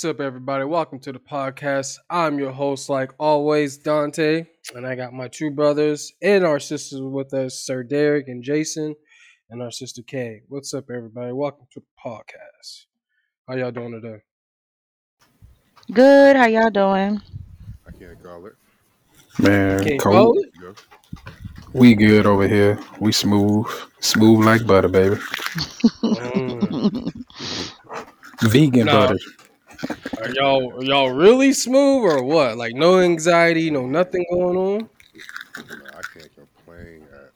What's up, everybody? Welcome to the podcast. I'm your host, like always, Dante, and I got my two brothers and our sisters with us, Sir Derek and Jason, and our sister Kay. What's up, everybody? Welcome to the podcast. How y'all doing today? Good. How y'all doing? I can't call it. Man, Can't cold. it? Go. We good over here. We smooth, smooth like butter, baby. Mm. Vegan No. butter. Are y'all are y'all really smooth or what? Like no anxiety, no nothing going on? No, I can't complain at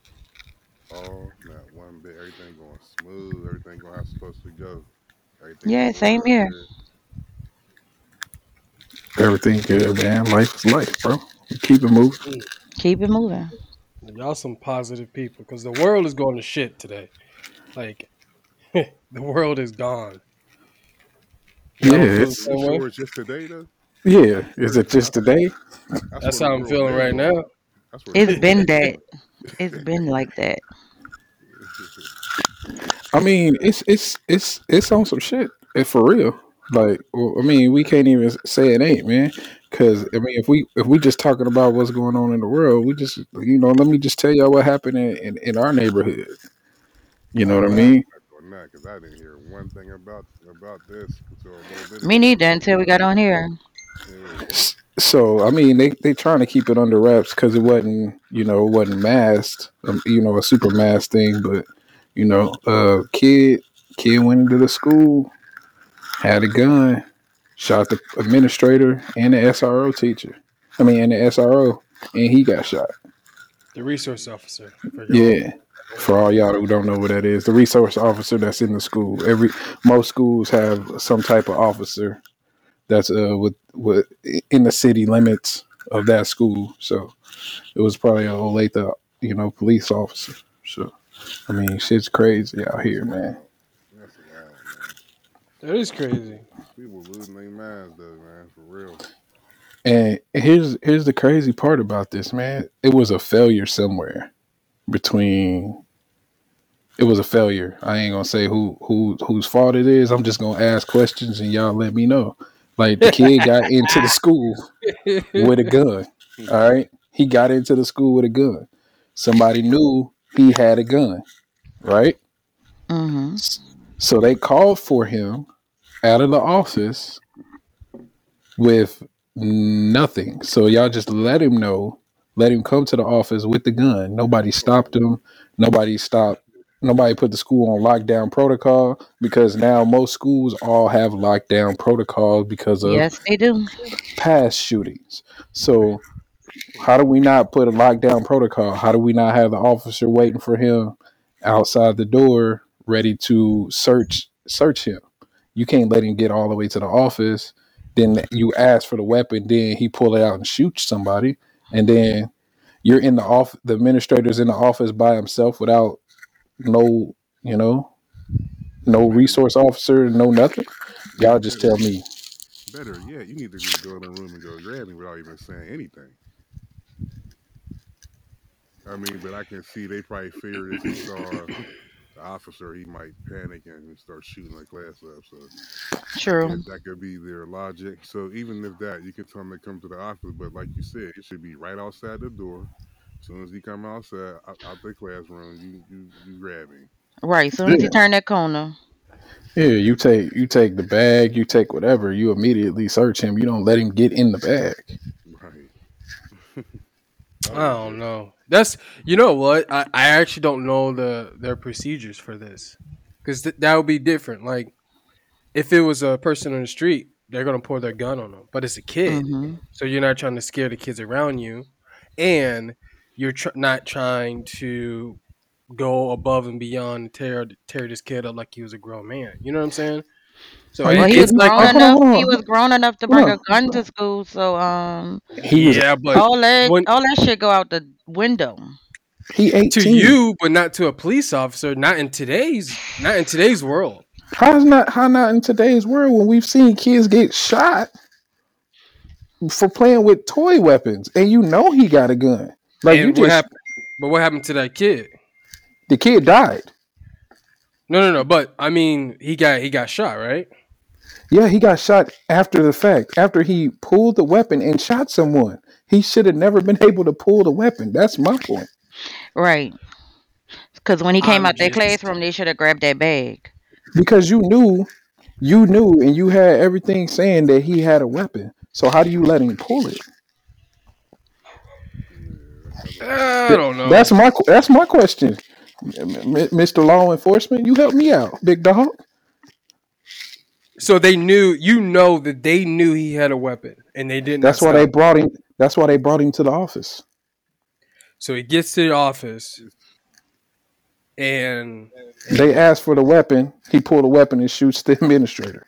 all. Not one bit. Everything going smooth. Everything going how it's supposed to go. Everything Yeah, going same real here. good. Everything good, man. Life is life, bro. We keep it moving. Mm. Keep it moving. Y'all some positive people because the world is going to shit today. Like the world is gone. Yeah, Y'all feel the it's, same You way? sure it's just today though? yeah. Is it just today? That's where how the I'm feeling world right been now. going. That's where It's the been world that. It's been like that. I mean, it's it's it's it's on some shit. It for real. Like, well, I mean, we can't even say it ain't, man. Because I mean, if we if we just talking about what's going on in the world, we just you know, let me just tell y'all what happened in in, in our neighborhood. You know what I mean? Not doing that because I didn't hear one thing about about this until a little bit Me ago. neither until we got on here. Yeah. So I mean, they they trying to keep it under wraps because it wasn't you know it wasn't masked, um, you know, a super masked thing. But you know, uh, kid kid went into the school, had a gun, shot the administrator and the SRO teacher. I mean, and the SRO, and he got shot. The resource officer. For y'all. Yeah. For all y'all who don't know what that is, the resource officer that's in the school. Every most schools have some type of officer that's uh with with in the city limits of that school. So it was probably a old late you know police officer. So I mean, shit's crazy out here, man. That's wild, man. That is crazy. People losing their minds though, man, for real. And here's here's the crazy part about this, man. It was a failure somewhere between. It was a failure. I ain't gonna say who who whose fault it is. I'm just gonna ask questions and y'all let me know. Like the kid got into the school with a gun. All right, he got into the school with a gun. Somebody knew he had a gun, right? hmm So they called for him out of the office with nothing. So y'all just let him know, let him come to the office with the gun. Nobody stopped him. Nobody stopped. Nobody put the school on lockdown protocol because now most schools all have lockdown protocols because of Yes, they do. past shootings. So how do we not put a lockdown protocol? How do we not have the officer waiting for him outside the door, ready to search search him? You can't let him get all the way to the office. Then you ask for the weapon. Then he pull it out and shoot somebody, and then you're in the off. The administrator's in the office by himself without no, you know, no resource officer, no nothing. Y'all just tell me. Better yet, you need to just go in the room and go grab him without even saying anything. I mean, but I can see they probably figured if he saw the officer, he might panic and start shooting the class up. So True. yeah, that could be their logic. So even if that, you can tell them to come to the office, but like you said, it should be right outside the door. As soon as he come outside, out, out the classroom, you you you grab him. Right. Soon as Yeah. you turn that corner. Yeah, you take you take the bag, you take whatever, you immediately search him. You don't let him get in the bag. Right. I don't know. That's you know what? I, I actually don't know the their procedures for this because th- that would be different. Like if it was a person on the street, they're gonna pour their gun on them, but it's a kid, hmm so you're not trying to scare the kids around you, and you're tr- not trying to go above and beyond and tear tear this kid up like he was a grown man. You know what I'm saying? So Oh, it- he was like grown hold enough. hold He was grown enough to Hold bring a gun to school. So um, He was yeah, but all that when all that shit go out the window. he 18. to you, but not to a police officer. Not in today's not in today's world. How's not how not in today's world when we've seen kids get shot for playing with toy weapons and you know he got a gun. Like you and what just happened? But what happened to that kid? the kid died. No, no, no. But I mean, he got he got shot, right? Yeah, he got shot after the fact. After he pulled the weapon and shot someone, he should have never been able to pull the weapon. That's my point. Right. Because when he came I'm out that just classroom, they should have grabbed that bag. Because you knew, you knew, and you had everything saying that he had a weapon. So how do you let him pull it? I don't know. That's my that's my question, M- M- Mr. Law Enforcement. You help me out, big dog. so they knew you know that they knew he had a weapon and they didn't. That's why they brought him. That's why they brought him to the office. So he gets to the office and They asked for the weapon. He pulled a weapon and shoots the administrator.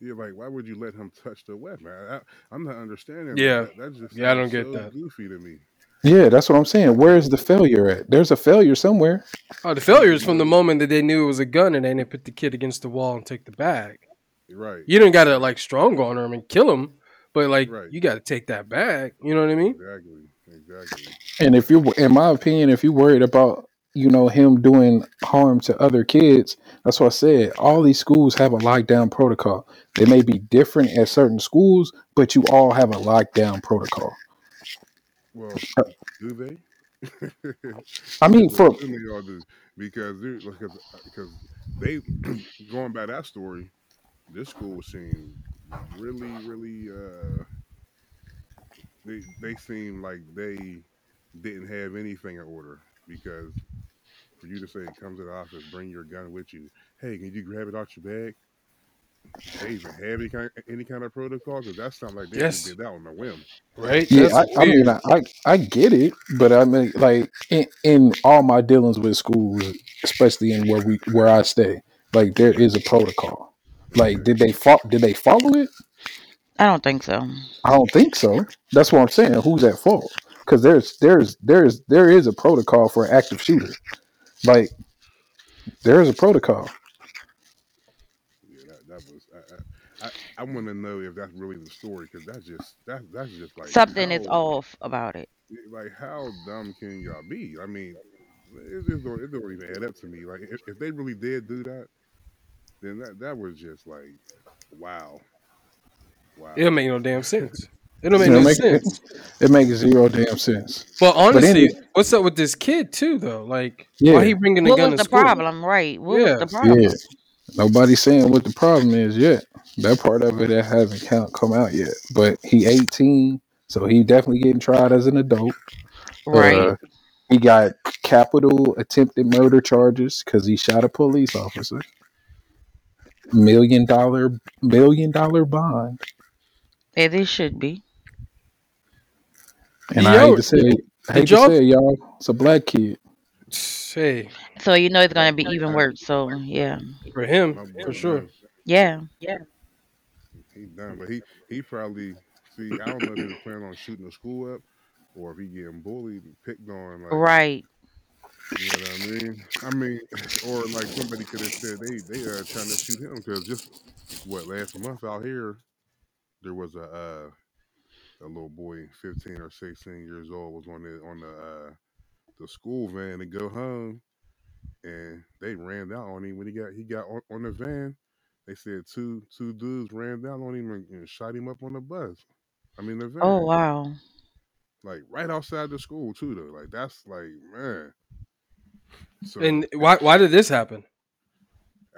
Yeah, like why would you let him touch the weapon? I, I, I'm not understanding. Yeah. that. that just Yeah, I don't sounds get so that. Goofy to me. Yeah, that's what I'm saying. Where's the failure at? There's a failure somewhere. oh, the failure is from the moment that they knew it was a gun and they didn't put the kid against the wall and take the bag. Right. You didn't gotta like strong on him and kill him, but like Right. you gotta take that bag. You know what I mean? Exactly. Exactly. And if you, in my opinion, if you're worried about you know him doing harm to other kids, that's what I said. All these schools have a lockdown protocol. They may be different at certain schools, but you all have a lockdown protocol. Well, do they? I mean, for they all do because they're because because they going by that story, this school seemed really really uh they they seem like they didn't have anything in order because for you to say come to the office, bring your gun with you. Hey, can you grab it out your bag? They even have any kind any kind of protocol? Because that sounds like they Yes. did that on a whim. Right? Yeah, I, I mean. I, I I get it, but I mean, like in, in all my dealings with schools, especially in where we where I stay, like there is a protocol. Like, did they fo- did they follow it? I don't think so. I don't think so. That's what I'm saying. Who's at fault? Because there's there's there's there is a protocol for an active shooter. Like, there is a protocol. Yeah, that, that was. I, want to know if that's really the story because that's just that that's just like Something is how- off about it. Like how dumb can y'all be? I mean, it just don't, it don't even add up to me. Like if, if they really did do that, then that that was just like wow, wow. It don't make no damn sense. It don't make You know, no make- sense. It makes zero damn sense. But honestly, anyway- what's up with this kid too, though? Like, Yeah. why he bringing a What gun was to the school? problem? Right. What Yeah. was the problem? Yeah. Nobody's saying what the problem is yet. That part of it that hasn't count, come out yet. But he 18, so he definitely getting tried as an adult. Right. Uh, he got capital attempted murder charges because he shot a police officer. Million dollar million dollar bond. Yeah, they should be. And I hate to say it, I hate to y'all- say it, y'all. It's a black kid. Hey, So you know it's gonna be even worse. So yeah. for him, My boy for sure. done. Yeah. Yeah. He done, but he he probably see. I don't know if he was planning on shooting the school up or if he getting bullied and picked on. Like, Right. You know what I mean? I mean, or like somebody could have said they they are trying to shoot him because just what last month out here there was a uh, a little boy, fifteen or sixteen years old, was on the on the uh, the school van to go home, and they ran down on him when he got he got on, on the van. They said two two dudes ran down on him and, and shot him up on the bus. I mean the oh, van Oh wow. like right outside the school too though. Like that's like man. So And why why did this happen?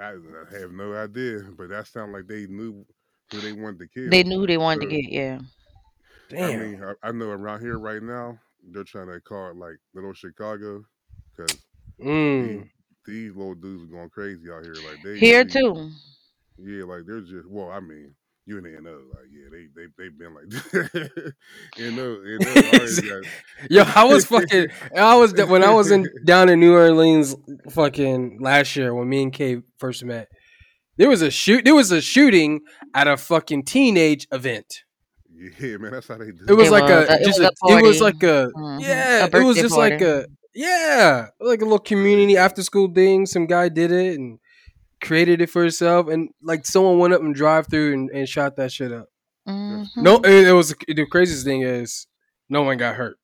I, I have no idea, but that sounded like they knew who they wanted to kill. They knew who they wanted to get. Yeah. I Damn. mean, I, I know around here right now they're trying to call it like Little Chicago because Mm. these little dudes are going crazy out here. Like they Here really- too. Yeah, like they're just well, I mean. You and NO, like yeah, they they they've been like NO, NO already got Yo, I was fucking. I was when I was in down in New Orleans, fucking last year when me and Kay first met. There was a shoot. There was a shooting at a fucking teenage event. Yeah, man, that's how they do. It was It like was a, a- it just was a, a it was party. like a Mhm. yeah. A it was birthday just like party. a yeah, like a little community after school thing. Some guy did it and created it for himself, and like someone went up and drive through and, and shot that shit up. Mhm. No, it, it was the craziest thing is no one got hurt.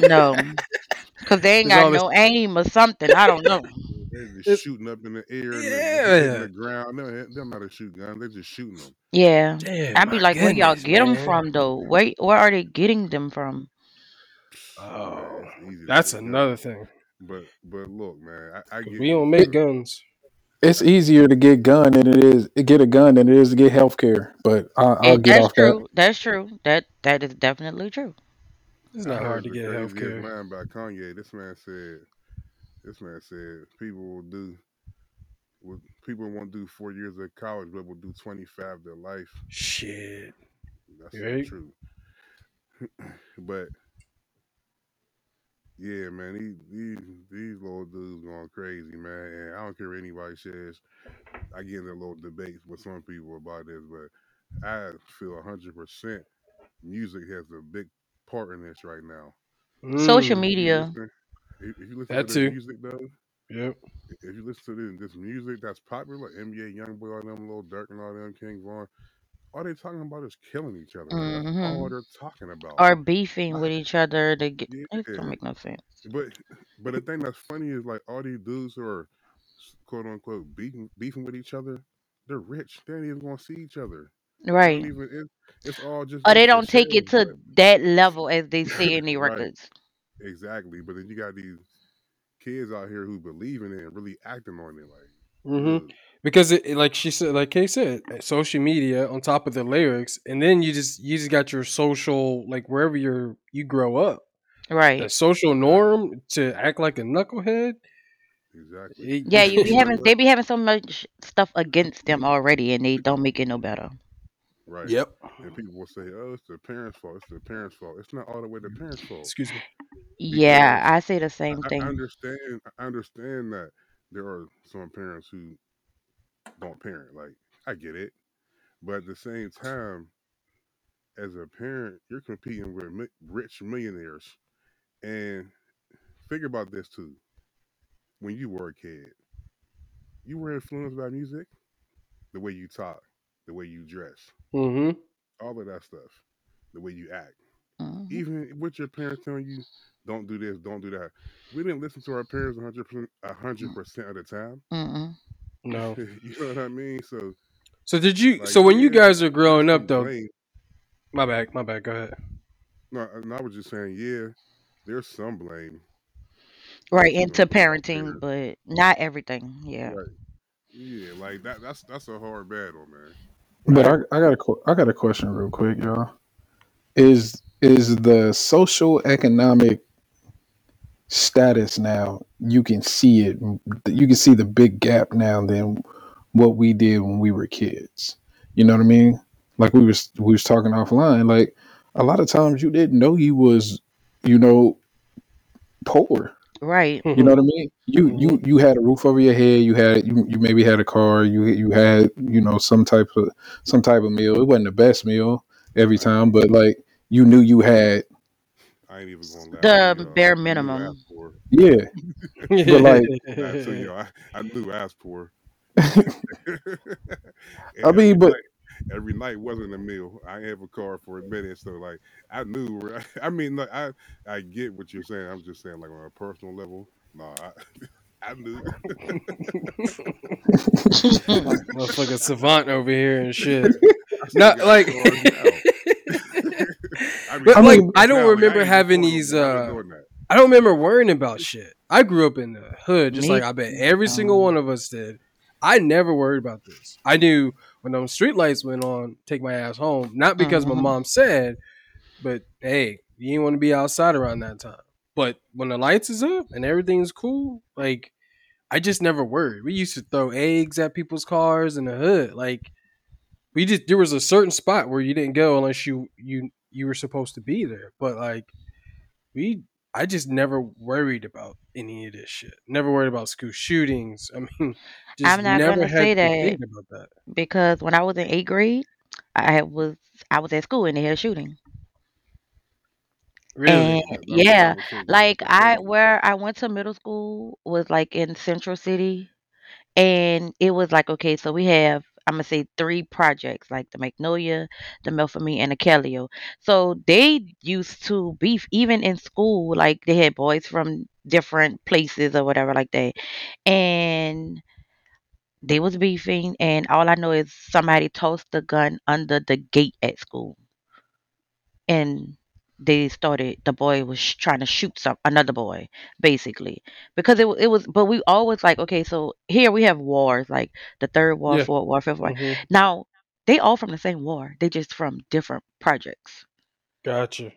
No. Cause they ain't It's all got this- no aim or something. I don't know. They're just shooting up in the air and they're just hitting Yeah. the ground. No, they're not a shoot gun. They're just shooting them. Yeah. Damn, I'd be my like, where y'all goodness, get them from though? Where where are they getting them from? Oh, Man, it's easy to that's get guns. another thing. But but look, man, I, I 'Cause get We don't make guns. It's easier to get gun than it is get a gun than it is to get health care. But I, I'll And get that's off that. true. That's true. That that is definitely true. It's I not heard hard to the get health craziest care. line by Kanye. This man said, this man said, people will do, will, people won't do four years of college, but will do 25 their life. Shit. That's Right. so true. but yeah, man, these, these these little dudes going crazy, man. And I don't care what anybody says. I get into a little debates with some people about this, but I feel hundred percent music has a big part in this right now. Social Mm, If you media. listen, if, if you listen That to too. this music though, Yep. if you listen to this, this music that's popular, like NBA YoungBoy, all them, Lil Durk, and all them, King Von, all they talking about is killing each other. man. That's all hmm they're talking about. Or beefing with each other to get. It Yeah, don't make no sense. but but the thing that's funny is like all these dudes who are quote unquote beefing beefing with each other, they're rich. They ain't even gonna see each other. Right. even. It, it's all just. Or they don't take it to that level as they see in the Right. records. exactly. But then you got these kids out here who believe in it and really acting on it. Like, hmm. Because it, it- like she said, like Kay said, social media on top of the lyrics, and then you just you just got your social like wherever you're you grow up, the Right. social norm to act like a knucklehead. exactly. Yeah, you be having what? they be having so much stuff against them already, and they don't make it no better. Right. Yep. And people will say, "Oh, it's the parents' fault. It's the parents' fault." It's not all the way the parents' fault. Excuse me. Yeah, I say the I, same I thing. understand. I understand that there are some parents who don't parent. Like I get it, but at the same time, as a parent, you're competing with mi- rich millionaires, and think about this too. When you were a kid, you were influenced by music, the way you talk, the way you dress, hmm all of that stuff, the way you act. Mhm. even with your parents telling you don't do this, don't do that. We didn't listen to our parents 100 percent, hundred percent of the time. Mm-mm. No. you know what I mean? So, So did you? like, so when you guys are growing up, though, blame. my bad, my bad. Go ahead. No, and I was just saying, yeah, there's some blame. Right you into out parenting, there. but not everything. Yeah. Right? Yeah, like that. That's that's a hard battle, man. But I, I got a que- I got a question real quick, y'all. Is is the social economic status now? You can see it. You can see the big gap now than what we did when we were kids. You know what I mean? Like we was we was talking offline. Like a lot of times you didn't know you was, you know, poor. Right. You know what I mean? You you you had a roof over your head. You had you, you maybe had a car. You you had you know some type of some type of meal. It wasn't the best meal every time, but like you knew you had I ain't even gonna. The y'all. Uh, bare I knew I minimum. yeah. But, like- Nah, I tell you, I, I knew I was poor. I mean, but- night- every night wasn't a meal. I have a car for a minute, so like I knew. I mean, like I I get what you're saying. I'm just saying, like on a personal level, no, I I knew. Motherfucking savant over here and shit. Not like. Cars now. I But I like, mean- I don't now, like, remember having these. I uh. I don't remember worrying about shit. I grew up in the hood, just Me like I bet every single one of us did. I never worried about this. I knew when those street lights went on, take my ass home. Not because my Mhm. mom said, but hey, you didn't want to be outside around that time. But when the lights is up and everything's cool, like I just never worried. We used to throw eggs at people's cars in the hood. Like we just there was a certain spot where you didn't go unless you you you were supposed to be there. But like we I just never worried about any of this shit. Never worried about school shootings. I mean, just I'm not never gonna say that. about that. because when I was in eighth grade, I was I was at school and they had a shooting. Really? And yeah, that was so- like I where I went to middle school was like in Central City, and it was like okay, so we have I'm gonna say three projects, like the Magnolia, the Melpomene, and the Calio. So they used to beef even in school. Like they had boys from different places or whatever like that, and they was beefing. And all I know is somebody tossed the gun under the gate at school, and they started the boy was sh- trying to shoot some another boy basically because it, wa- it was but we always like okay so here we have wars like the third war Yeah. fourth war fifth war hmm now they all from the same war they just from different projects Gotcha.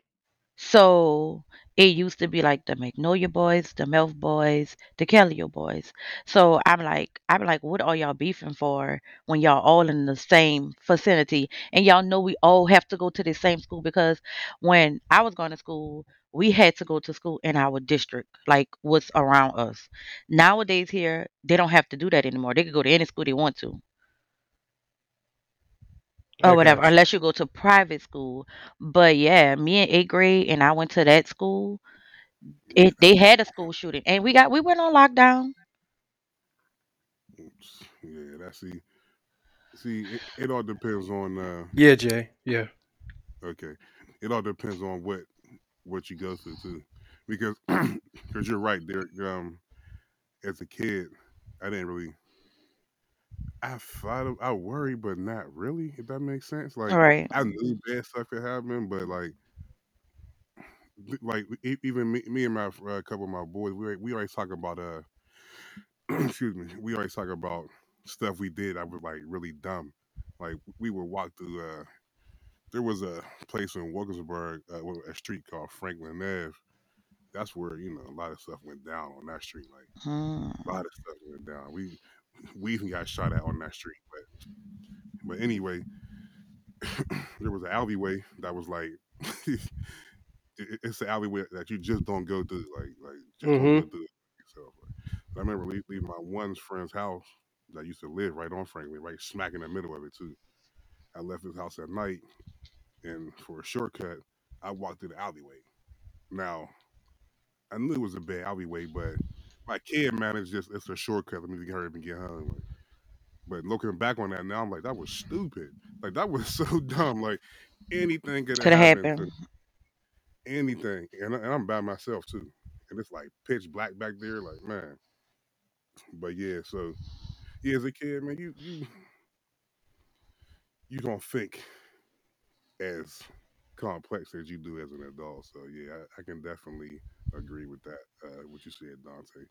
so it used to be like the Magnolia boys, the Melf boys, the Kellio boys. So I'm like, I'm like, what are y'all beefing for when y'all all in the same vicinity and y'all know we all have to go to the same school because when I was going to school, we had to go to school in our district, like what's around us. Nowadays here, they don't have to do that anymore. They can go to any school they want to I or whatever, gotcha. unless you go to private school. But yeah, me in eighth grade and I went to that school. It they had a school shooting and we got we went on lockdown. Oops. Yeah, that's see. See, it, it all depends on. uh Yeah, Jay. Yeah. Okay, it all depends on what what you go through too, because because you're right. There, um, as a kid, I didn't really. I thought of, I worry, but not really. If that makes sense. Like right. I knew bad stuff could happen, but like like e- even me, me and my uh, couple of my boys, we we always talk about uh, excuse me, we always talk about stuff we did. I was like really dumb. Like we would walk through. uh There was a place in Wilkinsburg, uh, a street called Franklin Ave. That's where you know a lot of stuff went down on that street. Like Hmm. a lot of stuff went down. We we even got shot at on that street. But but anyway, there was an alleyway that was like it, it's the alleyway that you just don't go through. Like like just don't hmm go through it yourself. I remember leaving, leaving my one friend's house that used to live right on Franklin, right smack in the middle of it too. I left his house at night, and for a shortcut, I walked through the alleyway. Now I knew it was a bad alleyway, but my kid man, it's just it's a shortcut. Let me hurry up and get home. Like, but looking back on that now, I'm like, that was stupid. Like that was so dumb. Like anything could Could have have happened to anything, and, I- and I'm by myself too. And it's like pitch black back there, like man. But yeah, so yeah, as a kid, man, you you you don't think as complex as you do as an adult. So yeah, I, I can definitely agree with that. Uh, what you said, Dante.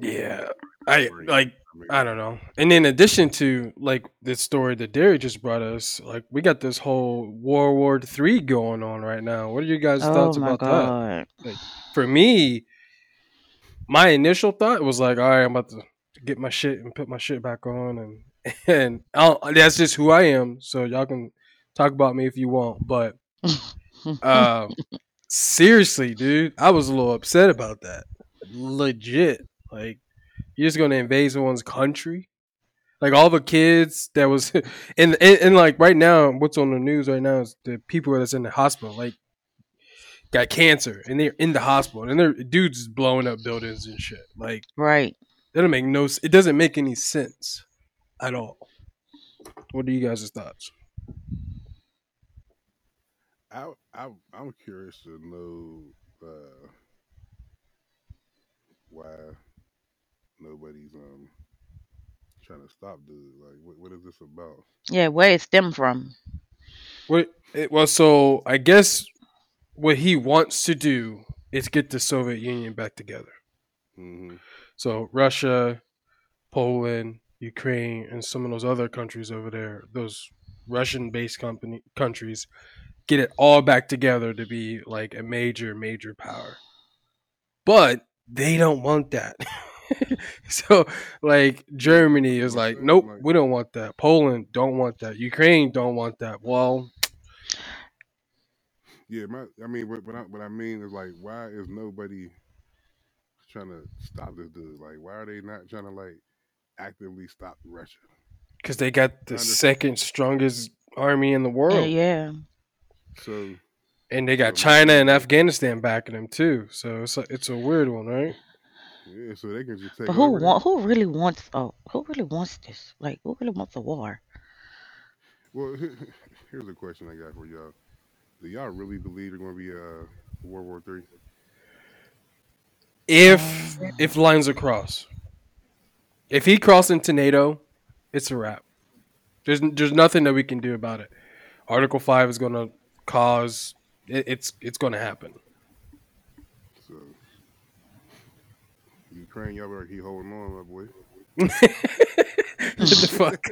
Yeah. I like I don't know. And in addition to like this story that Derek just brought us, like we got this whole World War Three going on right now. What are you guys' Oh thoughts my about that? god. For me, my initial thought was like, all right, I'm about to get my shit and put my shit back on, and and I'll, that's just who I am. So y'all can talk about me if you want, but uh, seriously, dude, I was a little upset about that. Legit, like you're just gonna invade someone's country. Like all the kids that was, and, and and like right now, what's on the news right now is the people that's in the hospital, like got cancer and they're in the hospital and they're dudes is blowing up buildings and shit. Like right. that don't make no. It doesn't make any sense at all. What are you guys' thoughts? I, I I'm curious to know uh, why nobody's um trying to stop dude. Like, what, what is this about? Yeah, where it stem from? What? It, well, so I guess what he wants to do is get the Soviet Union back together. hmm So Russia, Poland, Ukraine, and some of those other countries over there, those Russian-based company countries, get it all back together to be like a major, major power. But they don't want that. so like Germany is like, nope, we don't want that. Poland don't want that. Ukraine don't want that. Well, Yeah, my I mean, what, what I what I mean is like, why is nobody trying to stop this dude? Like, why are they not trying to like actively stop Russia? because they got the second strongest army in the Yeah, world, yeah. So and they got China and Afghanistan backing them too. So it's a, it's a weird one, right? Yeah, so they can just take But who over. want? Who really wants? Oh, who really wants this? Like, who really wants a war? Well, here's a question I got for y'all. Do y'all really believe there's going to be a World War Three? If if lines are crossed, if he crossed into NATO, it's a wrap. There's there's nothing that we can do about it. Article Five is going to cause it, it's it's going to happen. So Ukraine, y'all better keep holding on, my boy. what the fuck?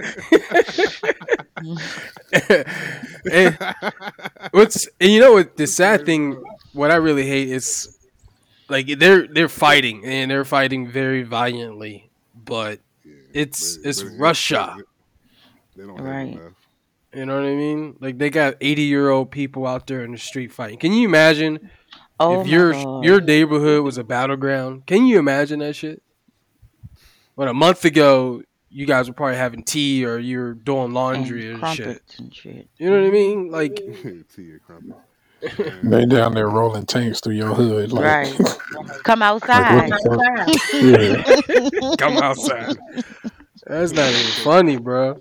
and what's and you know what the sad thing what I really hate is like they're they're fighting and they're fighting very valiantly, but Yeah, it's but- it's but it- Russia. They don't have Right. enough. You know what I mean? Like they got eighty year old people out there in the street fighting. Can you imagine Oh if your God. your neighborhood was a battleground? Can you imagine that shit? When a month ago you guys were probably having tea or you were doing laundry and and, shit. and shit. You know what I mean? Like Tea and crumpet. They down there rolling tanks through your hood, like, Right. Come outside. what the fuck? Yeah, come outside. That's not even funny, bro.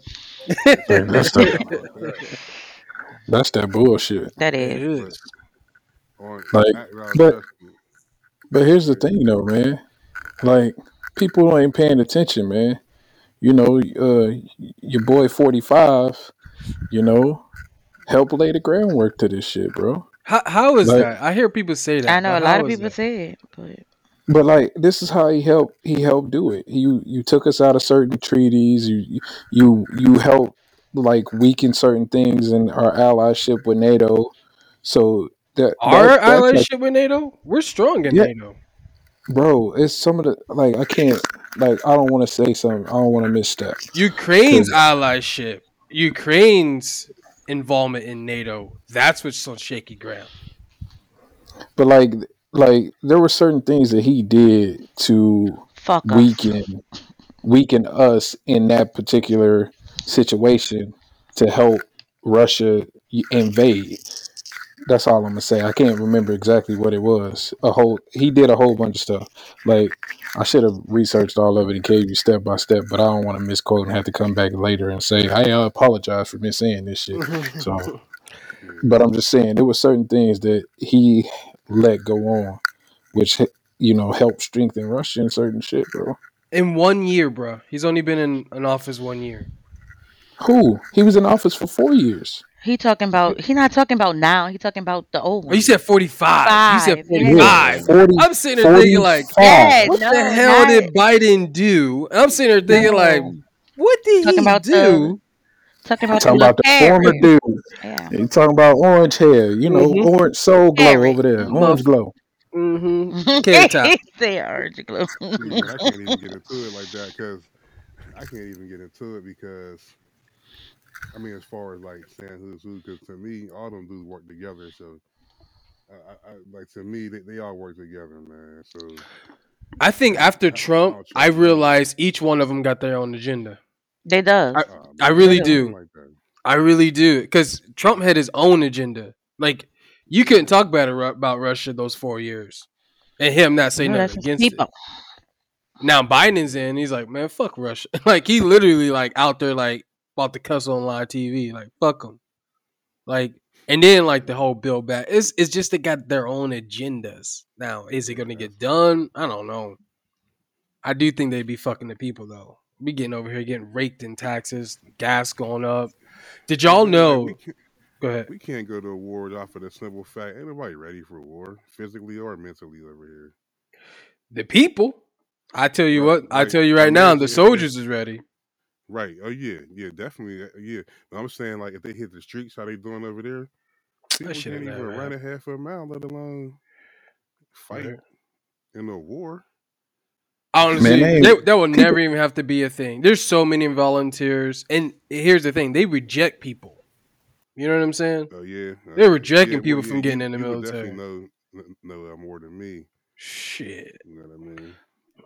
Like, that's that. That's that bullshit. that It is. is. On, Like, I- I- but- But here's the thing, though, man. Like people ain't paying attention, man. You know, uh, your boy forty five. You know, help lay the groundwork to this shit, bro. How how is Like- that? I hear people say that. I know a lot of people that? say it, but But like, this is how he helped. He helped do it. You you took us out of certain treaties. You you you helped like weaken certain things in our allyship with NATO. So that Our that, that's like, allyship with NATO, we're strong in Yeah. NATO. bro, it's some of the like I can't like I don't want to say something. I don't want to misstep. Ukraine's allyship, Ukraine's involvement in NATO, that's what's on shaky ground. But like like there were certain things that he did to fuck us. weaken weaken us in that particular situation to help Russia invade. That's all I'm gonna say. I can't remember exactly what it was. A whole he did a whole bunch of stuff. Like I should have researched all of it and gave you step by step, but I don't want to misquote and have to come back later and say, "Hey, I apologize for missaying this shit." Mm-hmm. So, but I'm just saying there were certain things that he let go on, which you know helped strengthen Russia in certain shit, bro. in one year, bro. He's only been in an office one year. Who? He was in office for four years. He talking about. He not talking about now. He talking about the old Oh, one. you said 45. You said Five, 45. 40, I'm sitting there thinking, like, Yeah, what no, the hell not- did Biden do? And I'm sitting there thinking, like, what did Talking he about do? Talking about talking the about the little former dude. Yeah. He talking about orange hair. You know, Mhm. orange soul glow Harry. over there. Muff. Orange glow. Mm-hmm. Carrot top. he said orange glue. See, I can't even get into it like that because I can't even get into it because I mean, as far as like saying who's who, because to me, all them dudes work together. So, I, I, I like to me, they, they all work together, man. So, I think after I- I Trump, I realized each one of them got their own agenda. They does. I- uh, I really do. Like. I really do, because Trump had his own agenda. Like you couldn't talk bad about Russia those four years, and him not say No, nothing against people. it. Now Biden's in, he's like, man, fuck Russia. like he literally like out there like about to cuss on live TV, like fuck them. Like, and then like the whole bill back. It's it's just they got their own agendas. Now, is it gonna get done? I don't know. I do think they'd be fucking the people though. We getting over here getting raked in taxes, gas going up. Did y'all know? can't, Go ahead. we can't go to war off of the simple fact ain't nobody ready for war, physically or mentally over here. The people. I tell you Right, what. I tell you I right mean, now, the it's- soldiers is ready. Right. Oh yeah. Yeah. Definitely. uh, Yeah. But I'm saying like if they hit the streets, how they doing over there? People shit can't ain't even never run a half a mile, let alone fight Right. in a war. Honestly, they ain't- that, that will people- never even have to be a thing. There's so many volunteers, and here's the thing: they reject people. You know what I'm saying? Oh yeah. They're rejecting yeah, people well, from getting you- in the you military. Definitely know know that more than me. Shit. You know what I mean?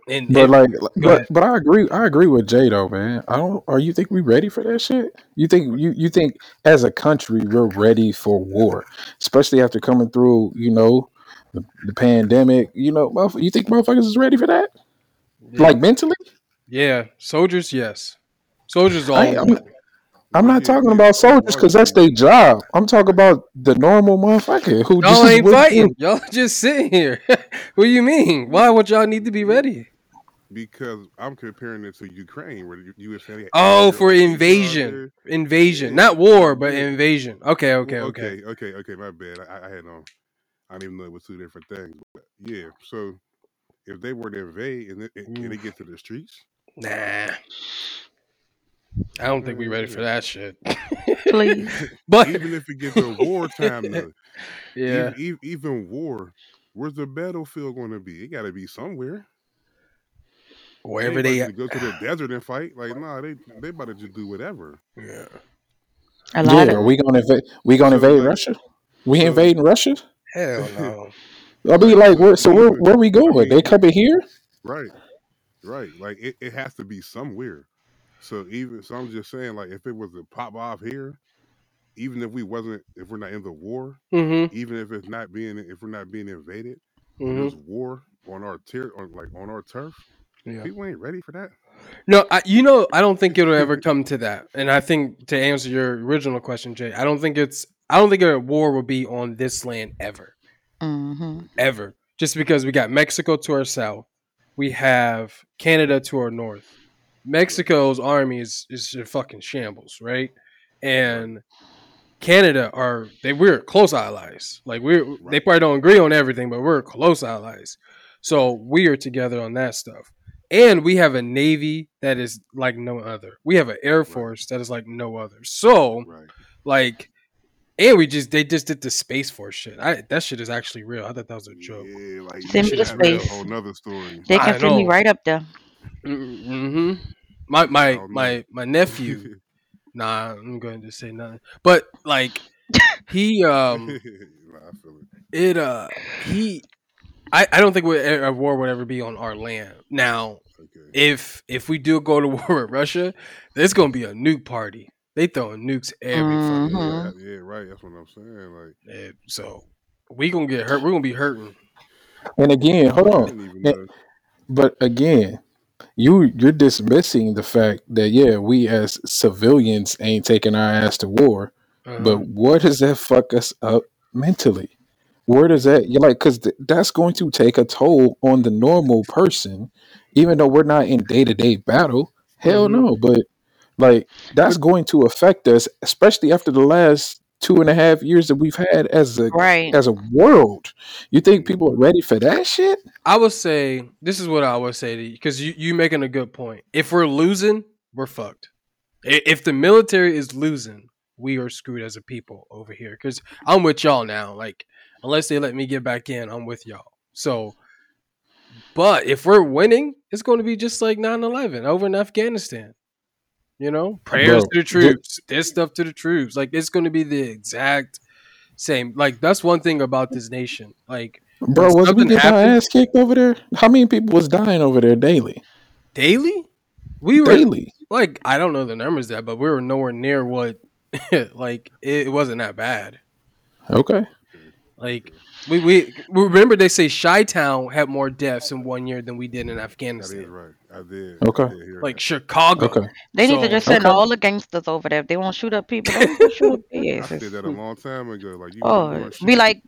And, But and- like, but ahead. but I agree. I agree with Jay though, man. I don't. Are you think we ready for that shit? You think you you think as a country we're ready for war, especially after coming through, you know, the, the pandemic. You know, you think motherfuckers is ready for that? Yeah. Like mentally? yeah, soldiers, yes. Soldiers all. I- I'm- I'm not yeah, talking about soldiers because that's their job. I'm talking about the normal motherfucker who Y'all just ain't went fighting. Y'all just sitting here. what do you mean? Why would y'all need to be ready? because I'm comparing it to Ukraine, where the U.S. had Oh, for invasion. there. Invasion, Yeah. not war, but Yeah. invasion. Okay, okay, okay. okay, okay, okay. My bad. I, I had no. I didn't even know it was two different things. But yeah, so if they were to invade and, it, and they get to the streets, Nah. I don't think we're ready for that shit. Please. but even if it gets to wartime, though, yeah, even, even, even war, where's the battlefield going to be? It got to be somewhere. wherever they they to go to the desert and fight. Like, nah, they they about to just do whatever. yeah. A Yeah, lot are we gonna invade? We gonna So, invade like- Russia? We so- invading Russia? Hell no. I mean, like, where? So where? Where we I going? mean- They coming here? Right, right. Like it, it has to be somewhere. So even so, I'm just saying, like, if it was to pop off here, even if we wasn't, if we're not in the war, Mm-hmm. even if it's not being, if we're not being invaded, mm-hmm. there's war on our ter- on like on our turf. Yeah. People ain't ready for that. No, I, you know, I don't think it'll ever come to that. And I think to answer your original question, Jay, I don't think it's, I don't think a war will be on this land ever, hmm ever. Just because we got Mexico to our south, we have Canada to our north. Mexico's army is is in fucking shambles, right? And Canada are they we're close allies. Like we're they probably don't agree on everything, but we're close allies. So we are together on that stuff. And we have a navy that is like no other. We have an air force that is like no other. So Right. like and we just they just did the space force shit. I that shit is actually real. I thought that was a joke. Yeah, like Send me that's the a space. whole nother story. They can fit me right up there. Mm-hmm. My my don't my my nephew. nah, I'm going to say nothing. But like he um nah, I feel it. it uh he I, I don't think a war would ever be on our land. Now, Okay. if if we do go to war with Russia, there's gonna be a nuke party. They throwing nukes every fucking Mhm. year. Yeah, yeah, right. That's what I'm saying. Like, Yeah, so we gonna get hurt. We're gonna be hurting. And again, hold on. didn't even Yeah. know. But again, you you're dismissing the fact that yeah, we as civilians ain't taking our ass to war. Uh-huh. But where does that fuck us up mentally? Where does that you like? Because th- that's going to take a toll on the normal person, even though we're not in day to day battle. Hell Mhm. no, but like that's going to affect us, especially after the last two and a half years that we've had as a Right. as a world. You think mm-hmm. people are ready for that shit? I would say this is what I would say to you because you you making a good point. If we're losing, we're fucked. If the military is losing, we are screwed as a people over here. Because I'm with y'all now. Like unless they let me get back in, I'm with y'all. So, but if we're winning, it's going to be just like 9/11 over in Afghanistan. You know, prayers Bro, to the troops, this stuff to the troops. Like it's going to be the exact same. Like that's one thing about this nation. Like Bro, was we something getting our ass kicked over there? How many people was dying over there daily? daily, we were Daily. like I don't know the numbers that, but we were nowhere near what like it, it wasn't that bad. Okay. Like we, we we remember they say Chi Town had more deaths in one year than we did in Afghanistan. That is Afghanistan. right. I did. Okay. I did Like. Chicago. Okay. They need to just send Okay. all the gangsters over there. If they won't shoot up people, don't shoot up I PSs. said that a long time ago. Like you, Oh, you be like,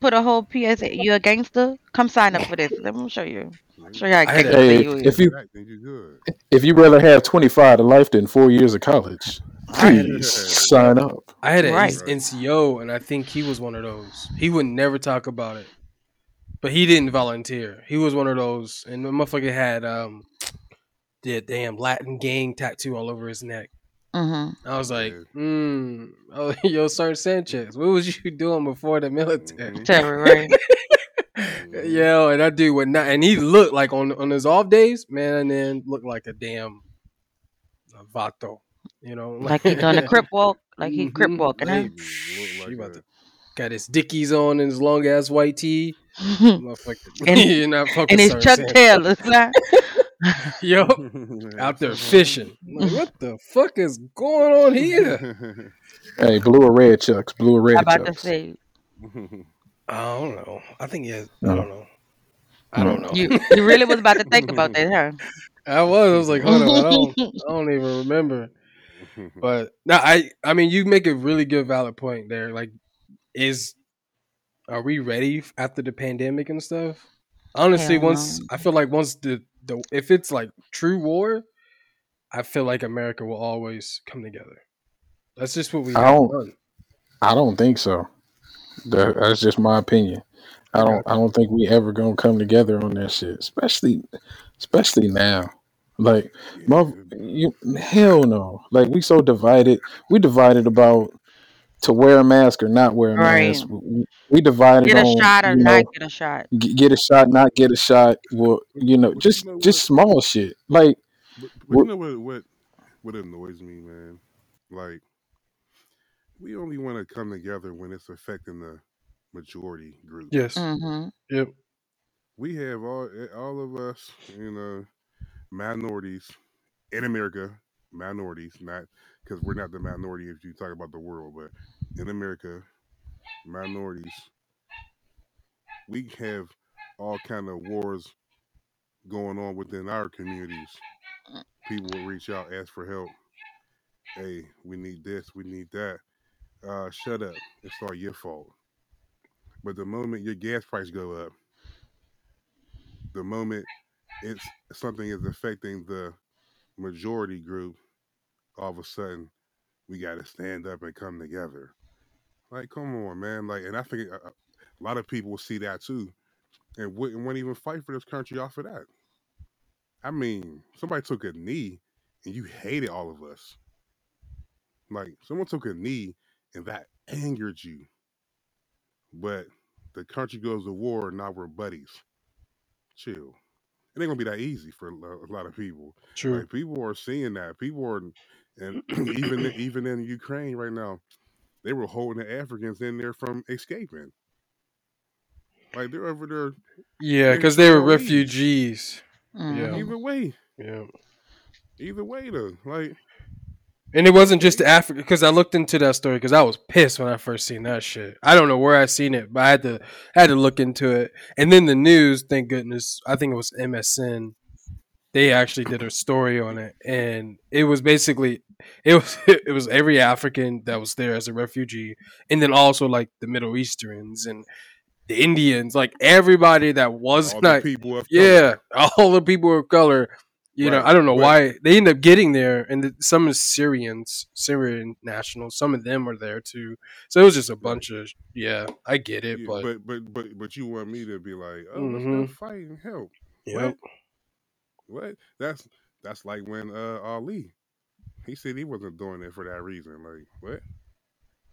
put a whole PSA. You a gangster? Come sign up for this. Let me show you. Show you how I had a- gangster Hey, you if is. you Right, then you good. if you rather have twenty five to life than four years of college, I- please sign up. I had an Right. NCO, and I think he was one of those. He would never talk about it, but he didn't volunteer. He was one of those, and the motherfucker had um, the damn Latin gang tattoo all over his neck. hmm I was like, mm, oh, yo, Sergeant Sanchez, what was you doing before the military? Mhm. Right? Yo, and that dude would not, and he looked like on on his off days, man, and then looked like a damn a vato, you know, Like he doing a crip walk. Like he crip Mhm. walking, huh? Like, he about to- got his dickies on and his long ass white tee. And- you're not fucking and his Sergeant Chuck Sanchez. Taylors, huh? Yo, out there fishing. Like, what the fuck is going on here? Hey, blue or red chucks, blue or red I'm about to chucks. say, I don't know. I think yeah. I don't know. I don't know. You you really was about to think about that, huh? I was. I was like, hold on, I don't, I don't even remember. But no, I, I mean, you make a really good, valid point there. Like, is are we ready after the pandemic and stuff? Honestly, Hell once no. I feel like once the the if it's like true war, I feel like America will always come together. That's just what we I don't- done. I don't think so. That, that's just my opinion. I don't. I don't think we ever gonna come together on that shit, especially, especially now. Like, mother, you hell no. Like we so divided. We divided about to wear a mask or not wear a Right. mask. We, we divided Get a on shot or you know, not get a shot. g- get a shot, not get a shot. Well, you know, But you just know just small shit. Like But, but What- you know what, what what annoys me, man? Like we only want to come together when it's affecting the majority group. Yes. Mm-hmm. Yep. We have all eh, all of us, you know, minorities in America, minorities, not because we're not the minority if you talk about the world, but in America, minorities, we have all kind of wars going on within our communities. People will reach out, ask for help. Hey, we need this, we need that. Uh, shut up. It's all your fault. But the moment your gas price go up, the moment it's something is affecting the majority group, all of a sudden we got to stand up and come together. Like, come on, man. Like, and I think a, a lot of people will see that too, and wouldn't, wouldn't even fight for this country off of that. I mean, somebody took a knee and you hated all of us. Like, someone took a knee and that angered you. But the country goes to war and now we're buddies. Chill. It ain't gonna be that easy for a lo- a lot of people. True. Like people are seeing that. People are, and even even in Ukraine right now, they were holding the Africans in there from escaping. Like they're over there. Yeah, because they were still leave. refugees. Mm-hmm. Either way, Yeah. either way though. Like And it wasn't just Africa because I looked into that story because I was pissed when I first seen that shit. I don't know where I seen it, but I had to I had to look into it. And then the news, thank goodness, I think it was MSN. They actually did a story on it, and it was basically it was it was every African that was there as a refugee, and then also like the Middle Easterns and the Indians, like everybody that was all the not people of color. yeah, all the people of color. You know, I don't know but- why they end up getting there, and the, some is Syrians, Syrian nationals. Some of them are there too. So it was just a bunch of yeah. I get it, Yeah, but, but but but you want me to be like, oh, let's Mhm. go fight and help. yep. What? That's that's like when uh Ali, he said he wasn't doing it for that reason. Like what?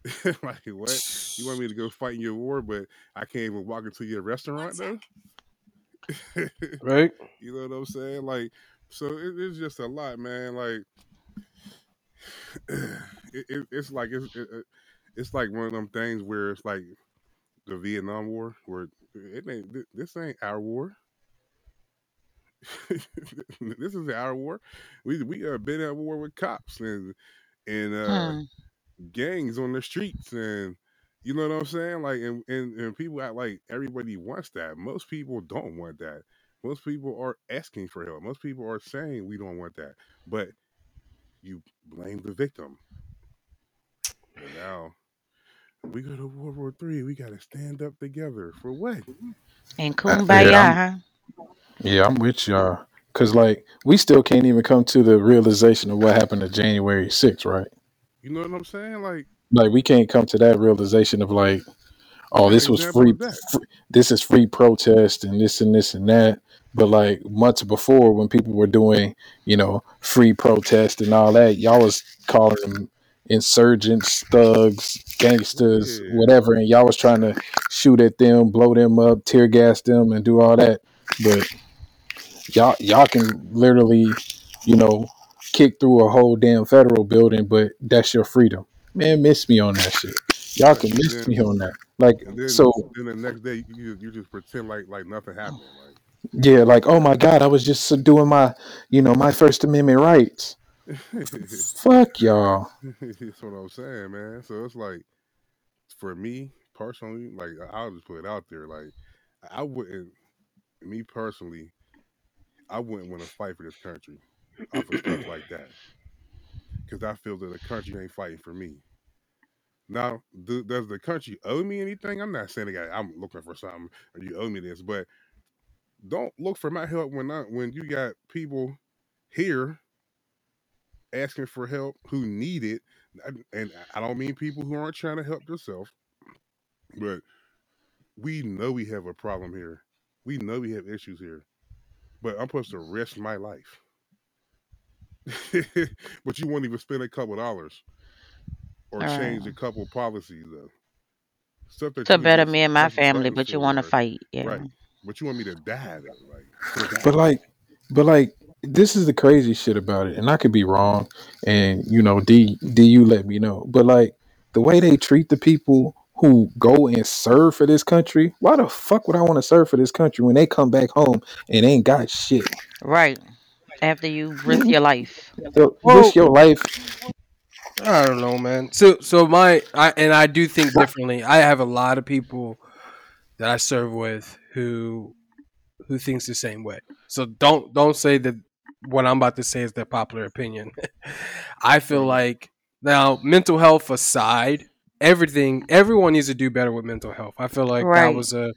like what? You want me to go fight in your war, but I can't even walk into your restaurant though? right? you know what I'm saying? Like, so it, it's just a lot, man. Like, it, it, it's like it's it, it- it's like one of them things where it's like the Vietnam War, where it ain't this ain't our war. this is our war. We we have been at war with cops and and uh, Hmm. gangs on the streets and you know what I'm saying? Like and, and, and people act like everybody wants that. Most people don't want that. Most people are asking for help. Most people are saying we don't want that. But you blame the victim. And now we go to World War Three. We gotta stand up together. For what? And Uh, yeah, kumbaya, huh? Yeah, I'm with y'all. Cause like we still can't even come to the realization of what happened to January 6th, right? You know what I'm saying? Like Like we can't come to that realization of like, oh, this was example free, that. free this is free protest and this and this and that. But like months before when people were doing, you know, free protest and all that, y'all was calling them insurgents, thugs, gangsters, Yeah. whatever, and y'all was trying to shoot at them, blow them up, tear gas them and do all that. But y'all y'all can literally, you know, kick through a whole damn federal building, but that's your freedom. Man, miss me on that shit. Y'all can And miss then- me on that. Like And then, so then the next day you you just pretend like like nothing happened. Like, yeah, like oh my god, I was just doing my you know, my first amendment rights. Fuck y'all. that's what I'm saying, man. So it's like for me personally, like I'll just put it out there, like I wouldn't me personally, I wouldn't want to fight for this country off of stuff like that because I feel that the country ain't fighting for me. Now, do, does the country owe me anything? I'm not saying that I'm looking for something or you owe me this, but don't look for my help when I, when you got people here asking for help who need it. And- And I don't mean people who aren't trying to help themselves, but we know we have a problem here. We know we have issues here, but I'm supposed to risk my life. but you won't even spend a couple dollars or change a Uh, couple policies though. Stuff that to you can better just me and my press a family, button but you for, want to right? fight. Yeah. Right. But you want me to die though, like But like, but like, this is the crazy shit about it, and I could be wrong, and you know, D D you let me know. But like, the way they treat the people who go and serve for this country, why the fuck would I want to serve for this country when they come back home and ain't got shit? Right. After you risk your life. So, risk your life. I don't know, man. So so my I and I do think differently. I have a lot of people that I serve with who who thinks the same way. So don't don't say that what I'm about to say is their popular opinion. I feel mm. like now mental health aside, everything everyone needs to do better with mental health. I feel like that was a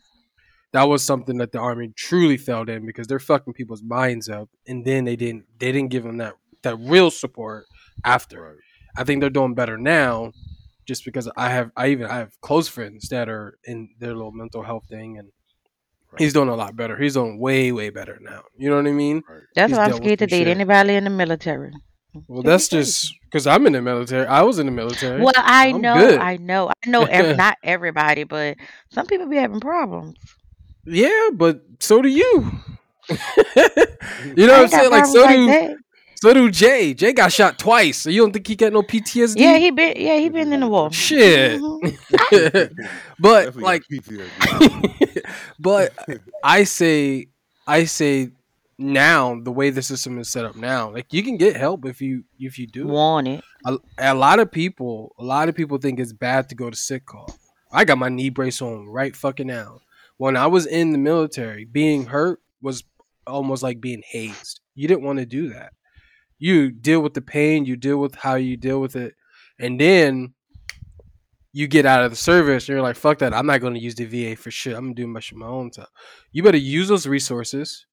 that was something that the army truly failed in because they're fucking people's minds up and then they didn't they didn't give them that that real support after. I think they're doing better now, just because I have I even I have close friends that are in their little mental health thing, and Right. he's doing a lot better. He's doing way way better now. You know what I mean? Right. That's He's why I'm scared to date shit. anybody in the military. Well, that's just because I'm in the military. I was in the military. Well, I I'm know, good. I know, I know. Ev- not everybody, but some people be having problems. Yeah, but so do you. you know I what I'm saying? Like so like do that. so do Jay. Jay got shot twice. So you don't think he got no PTSD? Yeah, he been, yeah, he been in the war. Shit. Mhm. but Definitely like PTSD. but I say, I say now the way the system is set up now, like you can get help if you if you do. Want it? A, a lot of people, a lot of people think it's bad to go to sick call. I got my knee brace on right fucking now. When I was in the military, being hurt was almost like being hazed. You didn't want to do that. You deal with the pain, you deal with how you deal with it, and then you get out of the service and you're like, fuck that, I'm not going to use the VA for shit. I'm going to do my shit my own time. You better use those resources.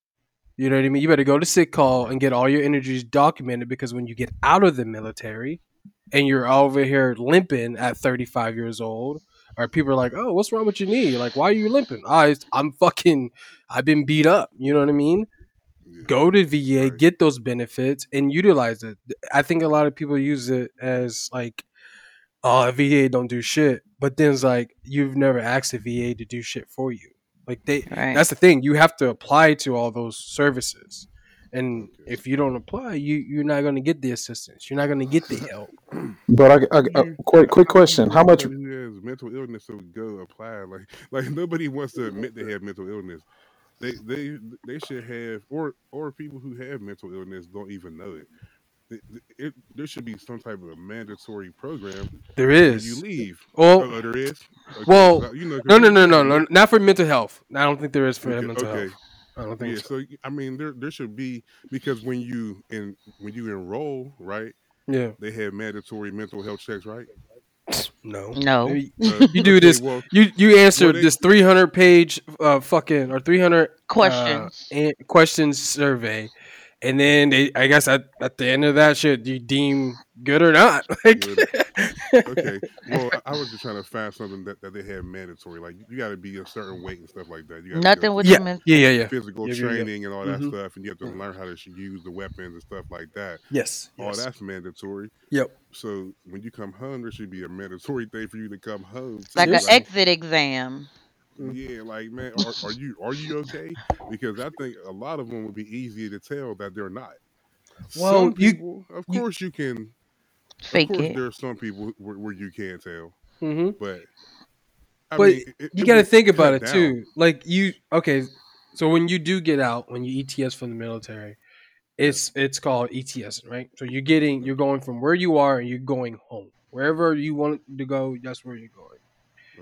You know what I mean? You better go to sick call and get all your energies documented because when you get out of the military and you're over here limping at 35 years old, or people are like, oh, what's wrong with your knee? Like, why are you limping? Ah, I, I'm fucking, I've been beat up. You know what I mean? Yeah. Go to VA, Right. get those benefits, and utilize it. I think a lot of people use it as like, oh, VA don't do shit. But then it's like, you've never asked the VA to do shit for you. Like, they, Right. that's the thing. You have to apply to all those services. And if you don't apply, you, you're not going to get the assistance. You're not going to get the help. But I, I, uh, I quick, quick question: How much? has mental illness to go apply? Like, like nobody wants to admit they have mental illness. They, they, they should have, or, or people who have mental illness don't even know it. It, it, there should be some type of a mandatory program There is. you leave. Well, Oh, there is. Okay, well, 'cause I- you know, 'cause no, no, no, no, no, not for mental health. I don't think there is for Okay, mental okay. health. I don't think Yeah, so. so I mean, there there should be because when you in when you enroll, right, Yeah, they have mandatory mental health checks, right? no. No. You, Uh, you do okay, this. Well, You you answered they- this 300 page uh fucking or 300 Questions. uh, an- questions survey, and then they I guess at, at the end of that shit you deem good or not. Like, Good. okay. Well, I, I was just trying to find something that, that they have mandatory. Like you got to be a certain weight and stuff like that. You Nothing go with yeah, the yeah, yeah, yeah. physical Yeah, yeah, yeah. training and all that Mhm. stuff, and you have to Mhm. learn how to use the weapons and stuff like that. Yes. All yes. that's mandatory. Yep. So when you come home, there should be a mandatory thing for you to come home. Too, like an Yes. exit exam. Yeah, like man, are, are you are you okay? Because I think a lot of them would be easier to tell that they're not. Well, some you- people, of course, you can. Fake of course, it. there are some people where, where you can't tell, hmm but I But mean, it- you got to think about it down. too. Like you, okay. So when you do get out, when you ETS from the military, it's it's called ETS, right? So you're getting, you're going from where you are and you're going home. Wherever you want to go, that's where you're going.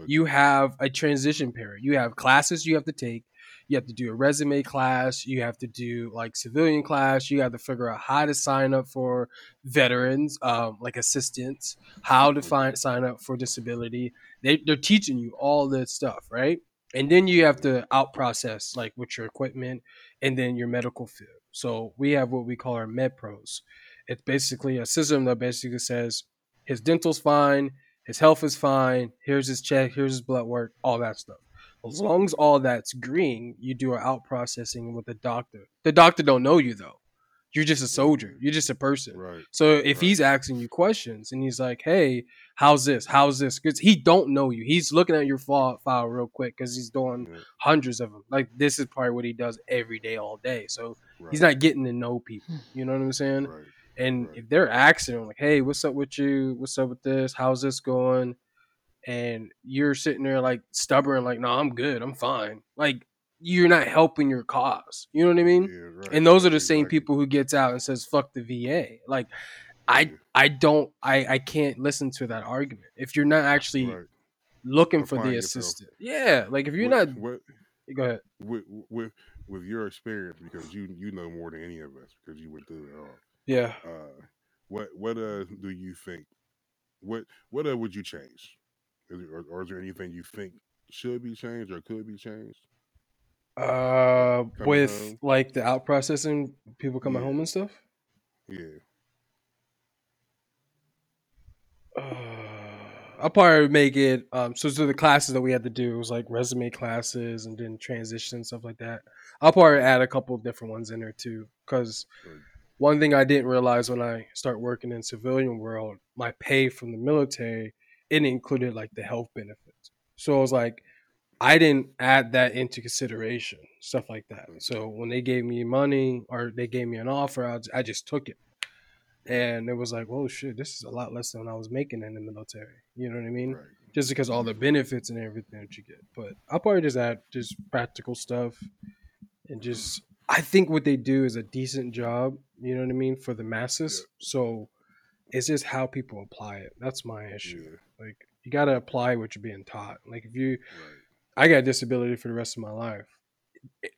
You have a transition period. You have classes you have to take. you have to do a resume class, you have to do like civilian class, you have to figure out how to sign up for veterans, um, like assistants, how to find sign up for disability. They, they're teaching you all this stuff, right? And then you have to out process like with your equipment and then your medical field. So we have what we call our MEDPROS. It's basically a system that basically says his dental's fine, his health is fine, here's his check, here's his blood work, all that stuff. As long as all that's green, you do an out processing with the doctor. The doctor don't know you though. You're just a soldier. You're just a person. Right. So if Right. he's asking you questions and he's like, "Hey, how's this? How's this?" Because he don't know you. He's looking at your file, file real quick because he's doing Yeah. hundreds of them. Like this is probably what he does every day, all day. So Right. he's not getting to know people. Hmm. You know what I'm saying? And if they're asking like, "Hey, what's up with you? What's up with this? How's this going?" and you're sitting there like stubborn, like, "No, I'm good. I'm fine." Like you're not helping your cause. You know what I mean? Yeah, right. and those are the same people who gets out and says fuck the VA. Like I I don't I I can't listen to that argument. If you're not actually Right. looking for the assistant. Yeah, like if you're What- not what go ahead. with with with your experience because you you know more than any of us because you went through it all. Yeah. Uh, what what uh do you think? What what uh would you change? Is or, or is there anything you think should be changed or could be changed? Uh Coming with home? like the out processing people coming Yeah. home and stuff. Yeah, Uh, I'll probably make it. Um, so, so the classes that we had to do was like resume classes and then transition and stuff like that. I'll probably add a couple of different ones in there too, because. One thing I didn't realize when I start working in civilian world, my pay from the military it included like the health benefits. So I was like, I didn't add that into consideration, stuff like that. So when they gave me money or they gave me an offer, I, I just took it. And it was like, oh shit, this is a lot less than I was making in the military. You know what I mean? right. Just because all the benefits and everything that you get. But I'll probably just add just practical stuff and just I think what they do is a decent job, you know what I mean, for the masses. So it's just how people apply it. That's my issue. Yeah, Like you gotta apply what you're being taught. Like if you right. I got a disability for the rest of my life.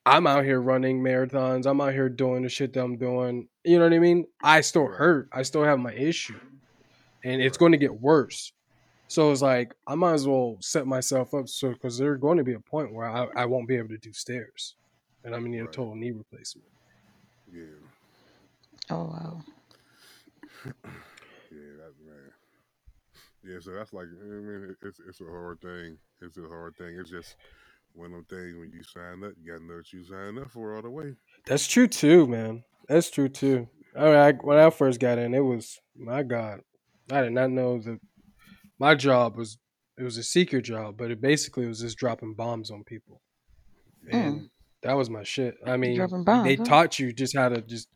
I'm out here running marathons. I'm out here doing the shit that I'm doing. You know what I mean? I still Right. hurt. I still have my issue. And it's going to get worse. So it's like I might as well set myself up so because there's going to be a point where I, I won't be able to do stairs. And I'm gonna need a total knee replacement. Yeah, Oh wow. yeah, that man. Yeah, so that's like I mean, it- it's it's a hard thing. It's a hard thing. It's just one of them things when you sign up, you gotta know what you sign up for all the way. That's true too, man. That's true too. I, mean, I when I first got in, it was my God. I did not know that my job was it was a secret job, but it basically was just dropping bombs on people, hmm. and that was my shit. I mean, Dropping bombs, they huh? taught you just how to just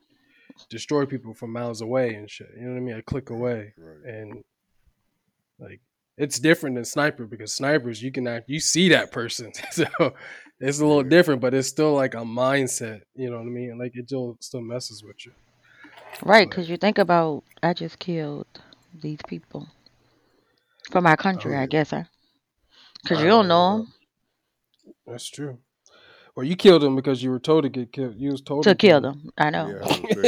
destroy people from miles away and shit. You know what I mean? A click away, Right. and like it's different than sniper because snipers you can act you see that person, so it's a little Yeah. different, but it's still like a mindset. You know what I mean? Like it still still messes with you. Right, because you think about I just killed these people for my country, Oh, I guess, huh? Because you don't know right. That's true. Well, you killed him because you were told to get killed. You was told them to kill them. I know. Yeah, I was gonna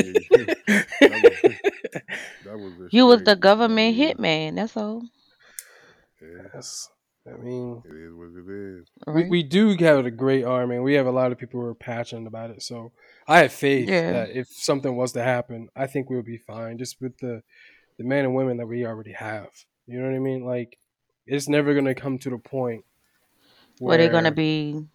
that That was You was the government yeah, hitman. That's all. Yes. I mean, it is what it is. we, Right? we do have a great army, and we have a lot of people who are passionate about it. So I have faith Yeah. that if something was to happen, I think we'll be fine, just with the the men and women that we already have. You know what I mean? Like, it's never gonna come to the point Where they're gonna be drafting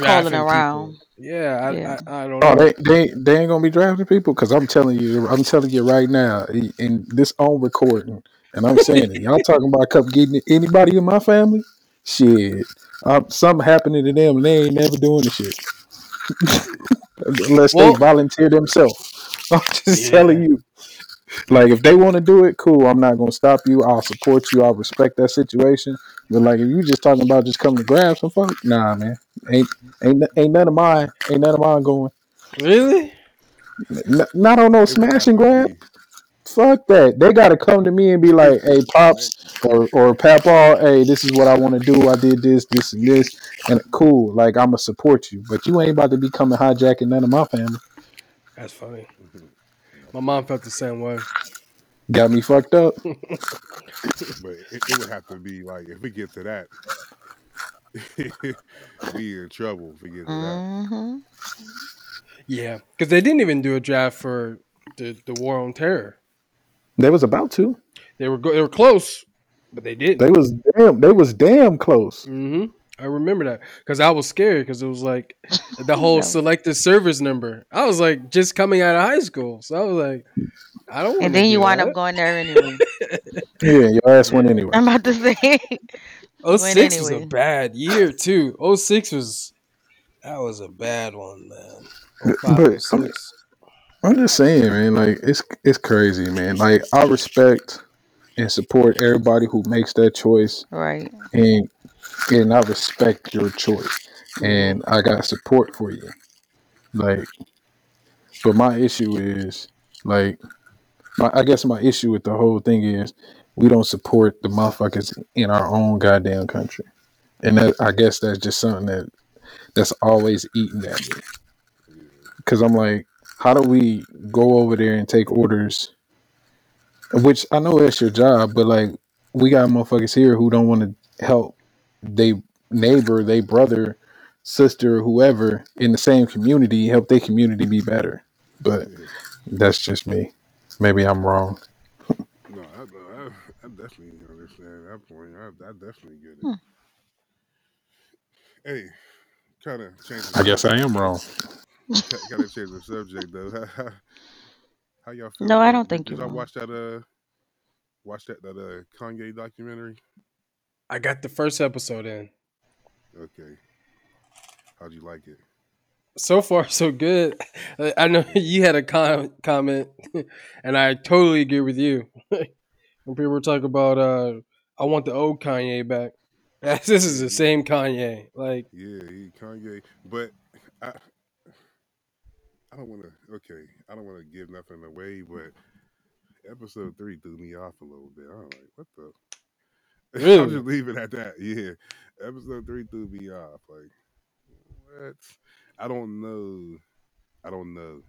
calling around. people- Yeah, I, Yeah. I, I don't Oh, know. they, they they ain't gonna be drafting people because I'm telling you, I'm telling you right now, in this on recording, and I'm saying it. Y'all talking about come getting anybody in my family? Shit, uh, something happening to them, and they ain't never doing the shit unless Well- they volunteer themselves. I'm just Yeah. telling you. Like if they want to do it, cool. I'm not gonna stop you. I'll support you. I'll respect that situation. But like if you just talking about just coming to grab some fuck, nah, man, ain't ain't ain't none of mine. Ain't none of mine going. Really? N- not on no It's smash and grab. Fuck that. They gotta come to me and be like, "Hey, pops or or Papa, hey, this is what I want to do. I did this, this, and this, and cool. Like I'ma support you, but you ain't about to be coming hijacking none of my family. That's funny. My mom felt the same way. Got me fucked up. But it, it would have to be like if we get to that, we in trouble if we get to that. hmm Yeah, because they didn't even do a draft for the the War on Terror. They was about to. They were go- they were close, but they didn't. They was damn. They was damn close. hmm I remember that because I was scared because it was like the whole No. selective service number. I was like just coming out of high school, so I was like, I don't. And wanna then you wind that. up going there anyway. Yeah, your ass went anyway. I'm about to say. 06 Went was a bad year too. 06 was that was a bad one, man. 05, But- 06. I'm just saying, man. Like it's it's crazy, man. Like I respect and support everybody who makes that choice, Right. and and I respect your choice, and I got support for you. Like, but my issue is like, my, I guess my issue with the whole thing is we don't support the motherfuckers in our own goddamn country, and that I guess that's just something that that's always eating at me. Because I'm like, how do we go over there and take orders? Which I know that's your job, but like we got motherfuckers here who don't want to help they neighbor, they brother, sister, whoever in the same community help their community be better. But that's just me. Maybe I'm wrong. No, I, I, I definitely understand that point. I, I definitely get it. Hmm. Hey, kind of change. I guess I am wrong. Got to change the subject though. How, how y'all feel? No, I about- don't did- think Did you're y'all wrong. watch that? Uh, watch that that uh Kanye documentary? I got the first episode in. Okay. How'd you like it? So far, so good. I know you had a com- comment, and I totally agree with you. when people were talking about, uh, I want the old Kanye back. this is the same Kanye. Like, Yeah, he Kanye, but I I don't want to. Okay, I don't want to give nothing away, but episode three threw me off a little bit. I'm like, what the? I'll Really? just leave it at that. Yeah, episode three threw me off. Like, what? I don't know. I don't know.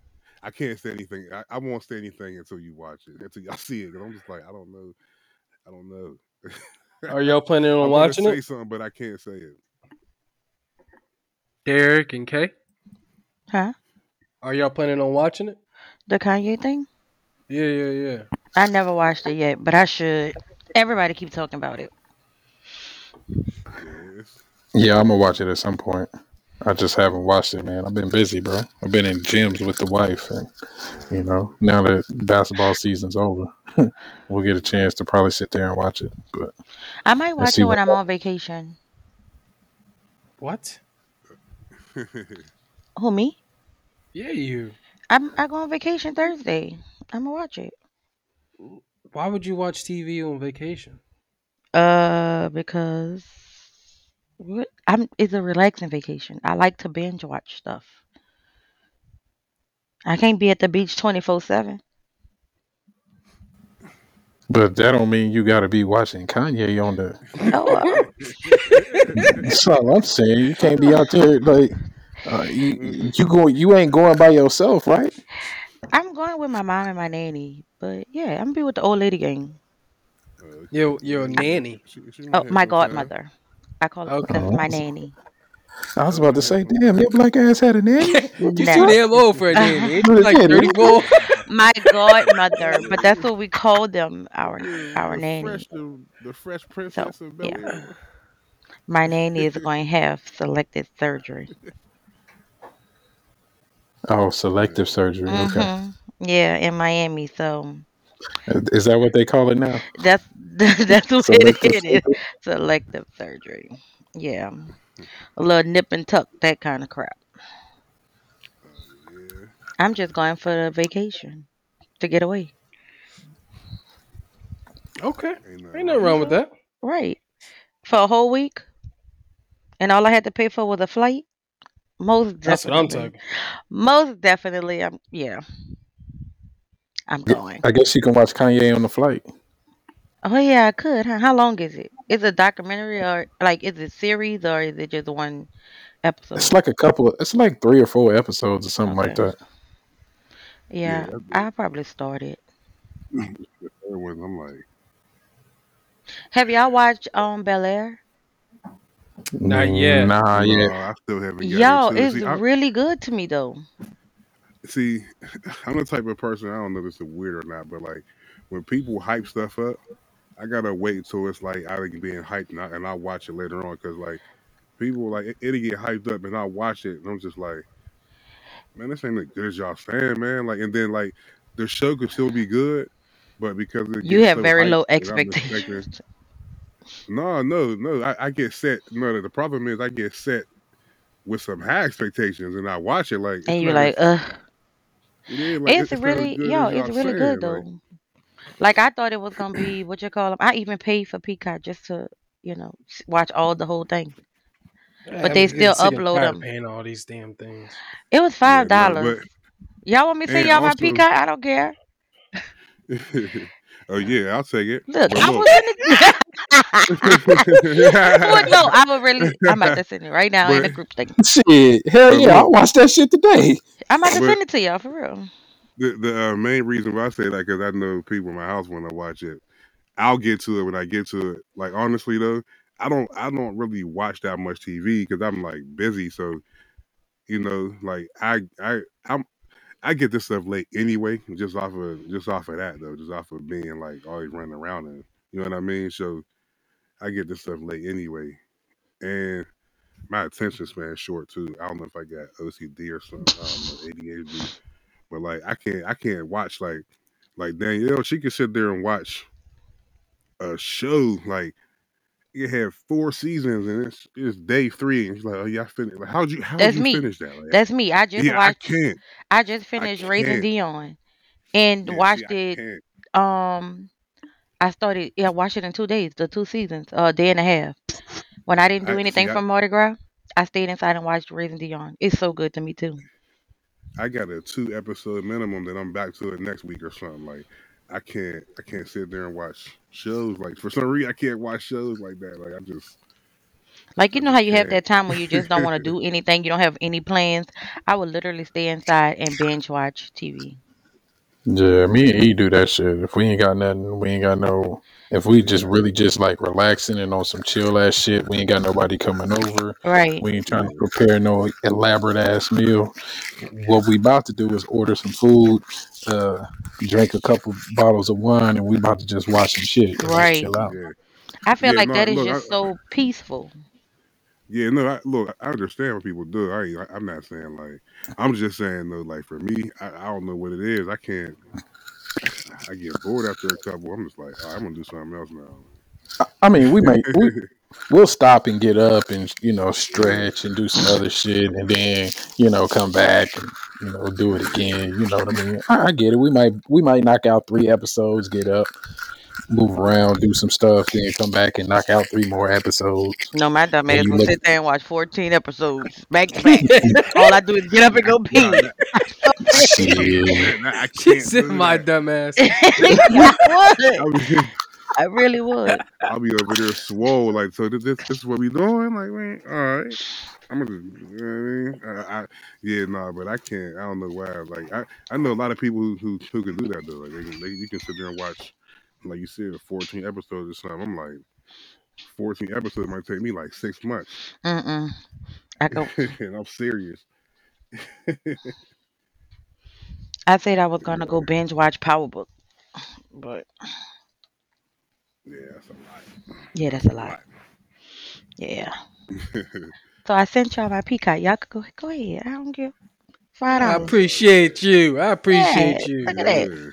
I can't say anything. I, I won't say anything until you watch it, until y'all see it. 'cause I'm just like, I don't know. I don't know. are y'all planning on wanna watching say it? something, but I can't say it. Derek and Kay, Huh? are y'all planning on watching it? The Kanye thing? Yeah, yeah, yeah. I never watched it yet, but I should. Everybody keep talking about it. Yeah, Yeah, I'm gonna watch it at some point. I just haven't watched it, man. I've been busy, bro. I've been in gyms with the wife, and you know, now that basketball season's over, we'll get a chance to probably sit there and watch it. But I might watch it when I'm on vacation. What? Who me? Yeah, you. I'm I go on vacation Thursday. I'm gonna watch it. Why would you watch TV on vacation? Uh, because what- I'm it's a relaxing vacation. I like to binge watch stuff. I can't be at the beach twenty four seven. but that don't mean you got to be watching Kanye on the. Oh, uh, That's all I'm saying. You can't be out there like uh, you. You go. You ain't going by yourself, right? I'm going with my mom and my nanny, but yeah, I'm gonna be with the old lady gang. uh, You're, you're a nanny. she- she Oh, my a good godmother. I call her Okay. my nanny. I was about to say, damn, your black ass had a nanny. You're too No. damn old for a nanny. Ain't you Yeah, like dude. 34? My godmother, but that's what we call them, our Yeah, our the nanny. Fresh, the, the fresh princess of Bel yeah. Air. My nanny is going to have selective surgery. Oh, selective surgery. Okay, hmm Yeah, in Miami. So is that what they call it now? that's that's what Selective it is. Selective surgery. Yeah, a little nip and tuck, that kind of crap. Yeah. I'm just going for the vacation to get away. Okay. Ain't nothing Ain't nothing wrong with that. Right. For a whole week. And all I had to pay for was a flight. Most That's what I'm definitely. talking. Most definitely. I'm yeah. I'm going. I guess you can watch Kanye on the flight. Oh yeah, I could. Huh? How long is it? Is it a documentary or like is it series or is it just one episode? It's episode? like a couple. It's like three or four episodes or something like Okay. that. Yeah, that- I'll probably start it. Everyone, I'm like, Have y'all watched um Bel Air? Not yet. Nah, no, yeah. I still haven't. Yo, gotten into it. it's See, I, really good to me though. See, I'm the type of person. I don't know if this is weird or not, but like when people hype stuff up, I gotta wait until it's like I like being hyped and I, and I watch it later on because like people like it, it'll get hyped up and I watch it and I'm just like, man, this ain't as good as y'all saying, man. Like and then like the show could still be good, but because it You gets have so very hyped low that I'm expecting. expectations. No, no, no. I, I get set. No, the problem is I get set with some high expectations and I watch it like it's And you're not like, as ugh. Yeah, like It's it's not as really good yo, as it's y'all really good saying. Like though. Like I thought it was gonna be what you call them. I even paid for Peacock just to, you know, s- watch all the whole thing. But they getting still sick and upload tired of them. paying all these damn things. It was yeah, five no, dollars. but Y'all want me to send and y'all my also Peacock? I don't care. oh yeah, I'll take it. Look, But I look, will send it. Well, no, I will really. I'm about to send it right now in the group thing. Shit, hell yeah, I watched that shit today. I'm about to but send it to y'all for real. the the uh, main reason why I say that because I know people in my house want to watch it. I'll get to it when I get to it. Like honestly though, I don't I don't really watch that much TV because I'm like busy. So you know, like I I I'm I get this stuff late anyway, just off of just off of that though, just off of being like always running around and you know what I mean. So I get this stuff late anyway, and my attention span short too. I don't know if I got OCD or something. I don't know ADHD, but like I can't I can't watch like like Danielle. She can sit there and watch a show like it had four seasons and it's it's day three and she's like, oh yeah, I finished. Like, how'd you how'd That's you me. finish that? Like, That's me. I just yeah, I watched. can't. I just I finished Raising can't. Dion and Yeah, watched I it. Um, I started. Yeah, I watched it in two days. The two seasons, a day and a half. When I didn't do I anything see. I from Mardi Gras, I stayed inside and watched Raising Dion. It's so good to me too. I got a two episode minimum that I'm back to it next week or something. Like I can't I can't sit there and watch shows like for some reason I can't watch shows like that. Like I just Like you know how you have that time when you just don't want to do anything. You don't have any plans. I would literally stay inside and binge watch TV. Yeah, me and E do that shit. If we ain't got nothing, we ain't got no. If we just really just like relaxing and on some chill ass shit, we ain't got nobody coming over. Right. We ain't trying to prepare no elaborate ass meal. What we about to do is order some food, uh, drink a couple bottles of wine, and we about to just watch some shit and just Right. chill out. I feel Yeah, like no, that is look, I, just so peaceful. Yeah, no, I, look, I understand what people do. I, ain't- I, I'm not saying like, I'm just saying though, like for me, I, I don't know what it is. I can't. I get bored after a couple. I'm just like, "All right, I'm gonna do something else now. I mean, we might we we'll stop and get up and you know yeah, stretch and do some other shit, and then you know come back and you know do it again. You know what I mean? I, I get it. We might we might knock out three episodes, get up, move around, do some stuff, then come back and knock out three more episodes. No, my dumb And ass will look, sit there and watch 14 episodes back to back. All I do is get up and go nah, pee. that, shit. that, that, I can't said do my that. dumb ass. I would. I'll be, I really would. I'll be over there swole. Like, so this, this, this is what we doing? Like, man, all right. I'm gonna, you know what I mean? I, I, yeah, nah, but I can't. I don't know why. Like, I, I know a lot of people who, who, who can do that though. Like, they can, they, you can sit there and watch, like you said, 14 episodes or something. I'm like, 14 episodes might take me like six months, Mm-mm. I go. and I'm serious. I said I was gonna know, go binge watch Power Book, but yeah, that's a lot. yeah, that's a A lot. lot. Yeah. So I sent y'all my Peacock. Y'all could go go ahead. I don't give five I dollars. appreciate you. I Yeah, appreciate you. look at that. yeah,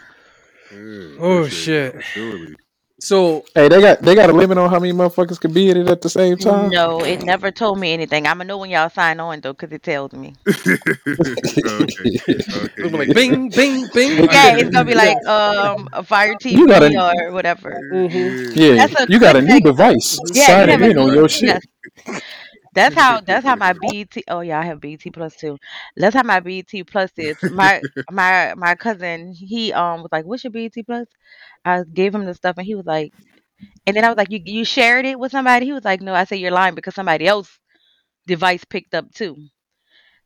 yeah, Oh shit. Surely. So Hey, they got they got a limit on how many motherfuckers can be in it at the same time. No, it never told me anything. I'ma know when y'all sign on though, cause it tells me. okay, okay, it'll be like bing, bing, bing. Yeah, it's gonna be like um a Fire You got TV a or whatever. Mm-hmm. yeah, yeah, That's a you got a new device Yeah, you signing in on your shit. yes. That's how that's how my BET oh yeah, I have BET plus too. That's how my BET plus is. My my my cousin, he um was like, What's your BET plus? I gave him the stuff and he was like and then I was like, You you shared it with somebody? He was like, No, I said you're lying because somebody else device picked up too.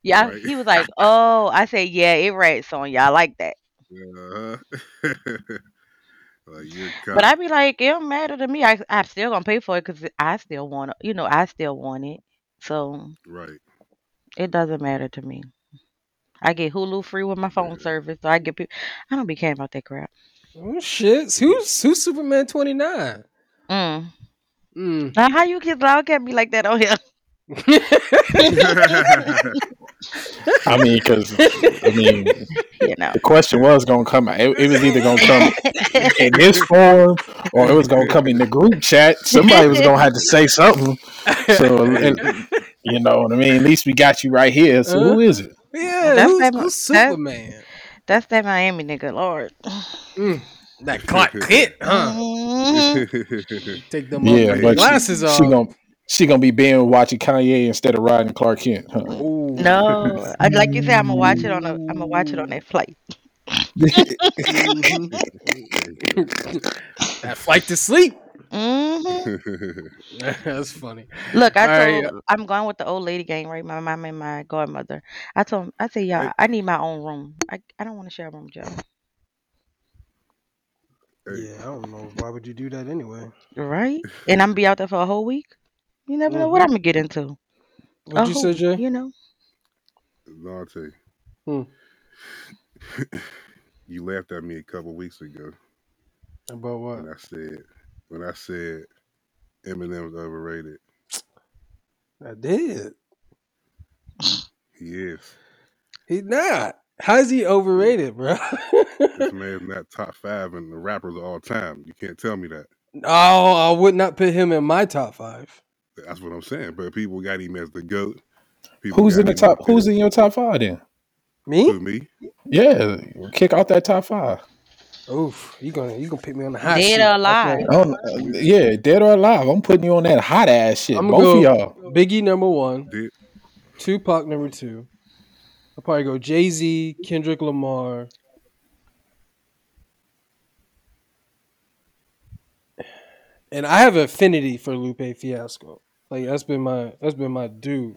Yeah, Right. he was like, Oh, I said, Yeah, it rates on y'all like that. Uh-huh. like you're But cop. I be like, it don't matter to me. I I'm still gonna pay for it because I still want it. You know, I still want it. So Right. it doesn't matter to me. I get Hulu free with my phone Yeah. service, so I get people. I don't be caring about that crap. Oh shit! Who's who's Superman twenty nine? Mm. Mm. Now, how you kids loud at me like that on here? I mean, because I mean, You know. the question was gonna come. It, it was either gonna come in this form or it was gonna come in the group chat. Somebody was gonna have to say something. So and- you know what I mean. At least we got you right here. So who is it? yeah, That's who's, that- who's Superman? That's that Miami nigga, Lord. Mm. That Clark Kent, huh? Mhm. Take them Yeah, yeah, but glasses she, off. she gonna she gonna be being watching Kanye instead of riding Clark Kent. Huh? No, I- like you said, I'm gonna watch it on a. I'm gonna watch it on that flight. That flight to sleep. hmm That's funny. Look, I All told right. I'm going with the old lady gang, right? My mom and my godmother. I told 'em- I said, y'all, I need my own room. I, I don't want to share a room with y'all. Yeah, I don't know. Why would you do that anyway? Right? And I'm gonna be out there for a whole week. You never know what I'm gonna get into. What'd you whole- say, Jay? You know. Dante. Hmm. you laughed at me a couple weeks ago About what? when I said when I said Eminem's overrated. I did. He is. He's not. How's he overrated, bro? This man's not top five in the rappers of all time. You can't tell me that. oh, I would not put him in my top five. That's what I'm saying. But people got him as the goat. People Who's in the top? up Who's in your top five then? Me? Who, me? Yeah, kick out that top five. Oof, you gonna you gonna pick me on the hot Dead seat. or alive. Okay. Oh, yeah, dead or alive. I'm putting you on that hot ass shit. I'm Both gonna of y'all. Biggie number one, Did Tupac number two. I'll probably go Jay Z, Kendrick Lamar. And I have affinity for Lupe Fiasco. Like that's been my that's been my dude.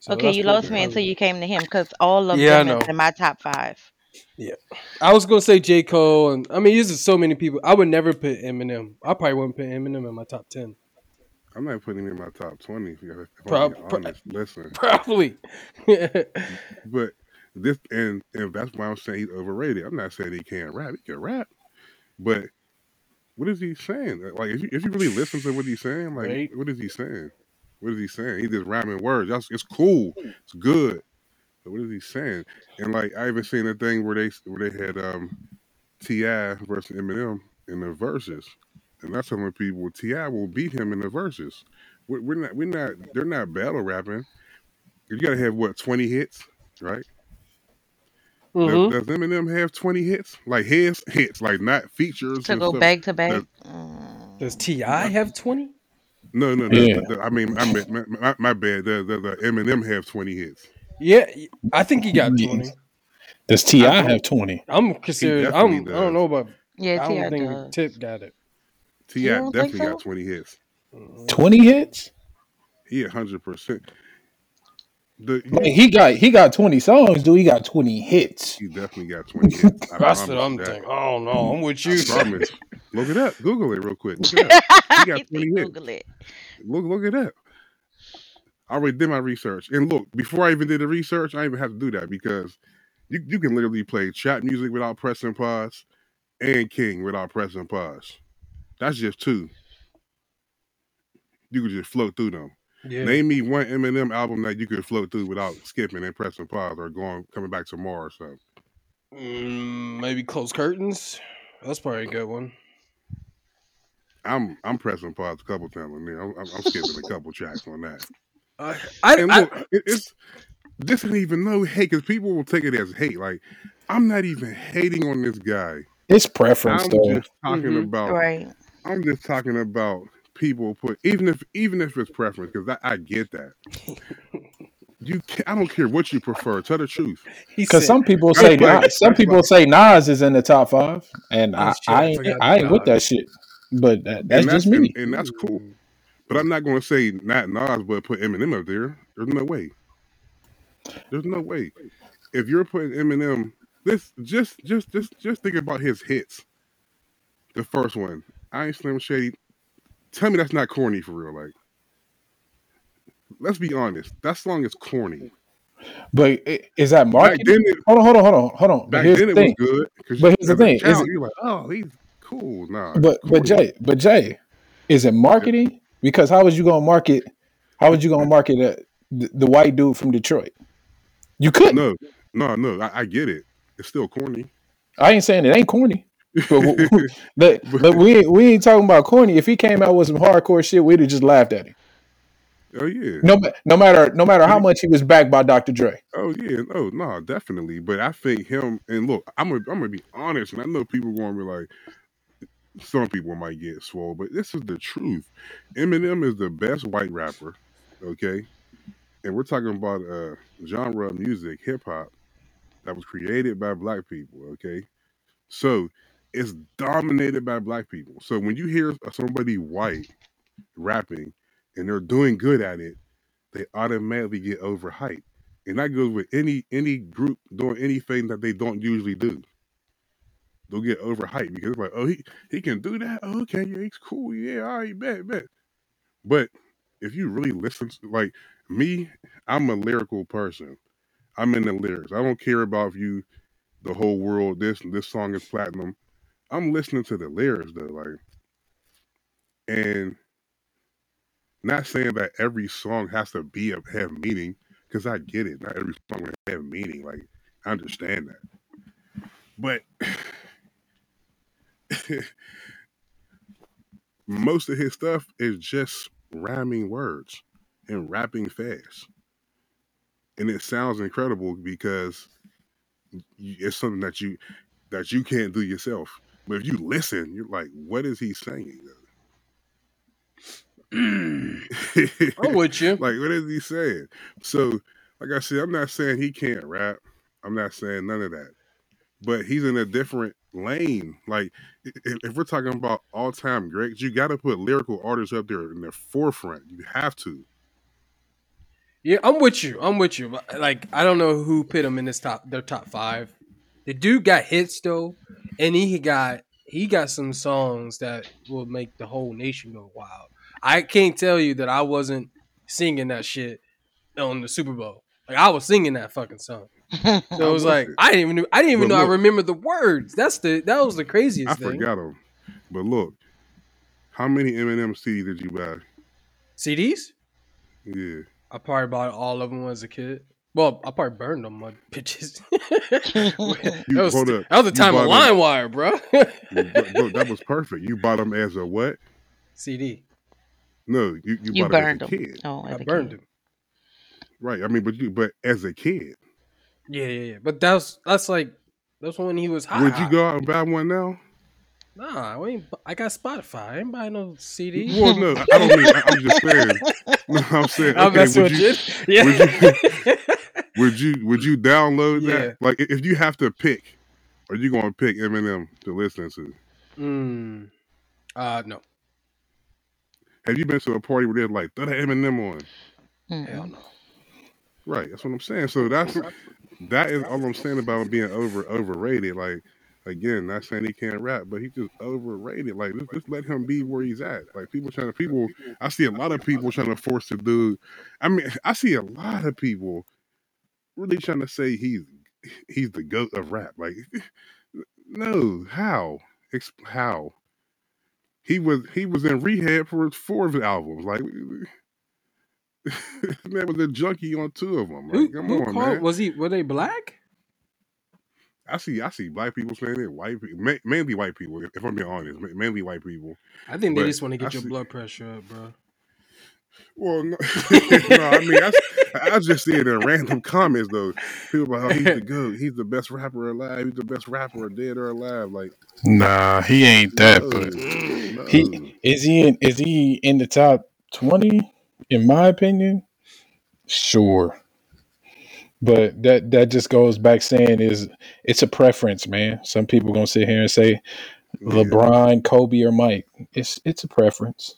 So okay, you lost me I- until you came to him because all of Yeah, I them is in my top five. Yeah, I was gonna say J. Cole and I mean there's just so many people. I would never put Eminem. I probably wouldn't put Eminem in my top ten. I'm not putting him in my top twenty. If, if Prob- I'm pro- listen. Probably. But this and and that's why I'm saying he's overrated. I'm not saying he can't rap. He can rap, but what is he saying? Like if you if you really listen to what he's saying, like Right. what is he saying? What is he saying? He's just rhyming words. That's it's cool. It's good. But what is he saying? And like I even seen a thing where they where they had um T.I. versus Eminem in the Verzuz, and that's telling people T.I. will beat him in the Verzuz. We're, we're not we're not they're not battle rapping. You gotta have what twenty hits, right? Mhm. Does, does Eminem have 20 hits? Like his hits, like not features. To go stuff? back to back. Does- Mm. Does T.I. have twenty? No, no, no. Yeah. the- the- I mean, I meant, my, my, my bad. The, the, the Eminem have 20 hits. Yeah, I think he got Yeah. twenty. Does T.I. I have twenty? I'm considered. I'm. I don't know about. Yeah, I T.I. don't think does. Tip got it. T.I. You don't think definitely so? got 20 hits. Twenty hits? He 100%. The, Like, he got he got twenty songs. Do he got twenty hits? he definitely got 20 hits. I That's what I'm that. thinking. I don't know. I'm with you. I promise. Look it up. Google it real quick. Look it up. He got 20 think hits. Google it. Look, look it up. I already did my research. And look, before I even did the research, I didn't even have to do that because you, you can literally play Trap Muzik without pressing pause and King without pressing pause. That's just two. You can just float through them. Yeah. Name me one Eminem album that you could float through without skipping and pressing pause or going coming back tomorrow or something. Mm, maybe close curtains. That's probably a good one. I'm I'm pressing pause a couple times on there. I'm, I'm, I'm skipping a couple tracks on that. I, I, And I- it, it's this ain't even no hate because people will take it as hate. Like I'm not even hating on this guy. It's preference I'm though. just talking Mhm. about. Right. I'm just talking about people put even if even if it's preference because I, I get that. You can I don't care what you prefer. Tell the truth. Because some people That's say like- Nas, some people like- say Nas is in the top five, and oh, I, Oh, I I ain't, forgot I ain't with that shit. But that, that's and just me. And, and that's cool. Mm. But I'm not going to say not Nas, but put Eminem up there. There's no way. There's no way. If you're putting Eminem, this just just just just think about his hits. The first one, I ain't Slim Shady. Tell me that's not corny for real. Like, let's be honest. That song is corny. But is that marketing? it, Hold on, hold on, hold on, hold on. But back here's then the it thing. was good. But here's the thing, child, it- you're like, oh, he's cool. Nah, But but. Jay, but Jay, is it marketing? Because how was you gonna market? How was you gonna market uh, the, the white dude from Detroit? You couldn't. no, no, no. I, I get it. It's still corny. I ain't saying it ain't corny. But, but, but we ain't, we ain't talking about corny. If he came out with some hardcore shit, we'd have just laughed at him. oh yeah. No, no matter no matter how much he was backed by Dr. Dre. Oh yeah, no, no, definitely. But I think him and look, I'm gonna I'm gonna be honest, and I know people gonna be like, some people might get swole, but this is the truth. Eminem is the best white rapper, okay, and we're talking about a genre of music, hip hop, that was created by black people, okay. So it's dominated by black people. So when you hear somebody white rapping and they're doing good at it, they automatically get overhyped and that goes with any any group doing anything that they don't usually do. They'll get overhyped because it's like, oh, he he can do that. Oh, okay, yeah, he's cool. Yeah, all right, bet, bet. But if you really listen, to, like me, I'm a lyrical person. I'm in the lyrics. I don't care about you, the whole world. This this song is platinum. I'm listening to the lyrics though, like, and not saying that every song has to be a have meaning because I get it. Not every song will have meaning. Like I understand that, but most of his stuff is just rhyming words and rapping fast, and it sounds incredible because it's something that you that you can't do yourself. But if you listen, you're like, what is he saying? I'm with you. like what is he saying so like i said i'm not saying he can't rap i'm not saying none of that but he's in a different lane like if, if we're talking about all-time greats you got to put lyrical artists up there in the forefront you have to Yeah, I'm with you. I'm with you. Like, I don't know who put him in this top their top five. The dude got hits though, and he got he got some songs that will make the whole nation go wild. I can't tell you that I wasn't singing that shit on the Super Bowl. Like I was singing that fucking song. So it I was like it. I didn't even know, I didn't even But know I look- remember the words. That's the that was the craziest thing. i thing. forgot them. but look how many eminem cds did you buy CDs? yeah I probably bought all of them as a kid. Well, I probably burned them, my bitches. that, was, hold up. that was the time of bought 'em- LimeWire, bro. You bu- look, that was perfect you bought them as a what CD. no you, you, You bought 'em burned as a them. kid Oh, I as a burned kid. Oh, them. right i mean but you but as a kid Yeah, yeah, yeah. But that's that's like that's when he was hot. would you go out and buy one now Nah, I ain't. I got Spotify. I ain't buying no CD. Well, no, I don't mean. I- I'm just saying. No, I'm saying. I'm Okay, messing would with you, you. would Yeah. Would you would you download Yeah. that? Like, if you have to pick, are you going to pick Eminem to listen to? mm. Uh, no. Have you been to a party where they're like, throw that Eminem on? Hell no. Right. That's what I'm saying. So that's that is all I'm saying about him being over overrated. Like, again, not saying he can't rap, but he's just overrated. Like, just, just let him be where he's at. Like, people trying to people. I see a lot of people trying to force the dude. I mean, I see a lot of people really trying to say he's he's the goat of rap. Like, no, how? Ex- how? He was he was in rehab for four of his albums. Like, man was a junkie on two of them. Like, Who, come who on, called? man. Was he? Were they black? I see I see black people saying it, white people, mainly white people. If I'm being honest, mainly white people. I think they But just want to get I your see- blood pressure up, bro. Well, no, no I mean, I, I just see it in random comments though. People like, oh, he's the goat. He's the best rapper alive. He's the best rapper dead or alive. Like, Nah, he ain't that. no, But no. he Is he in, is he in the top twenty? In my opinion, sure. But that that just goes back saying is it's a preference, man. Some people gonna sit here and say LeBron, Kobe, or Mike. It's it's a preference.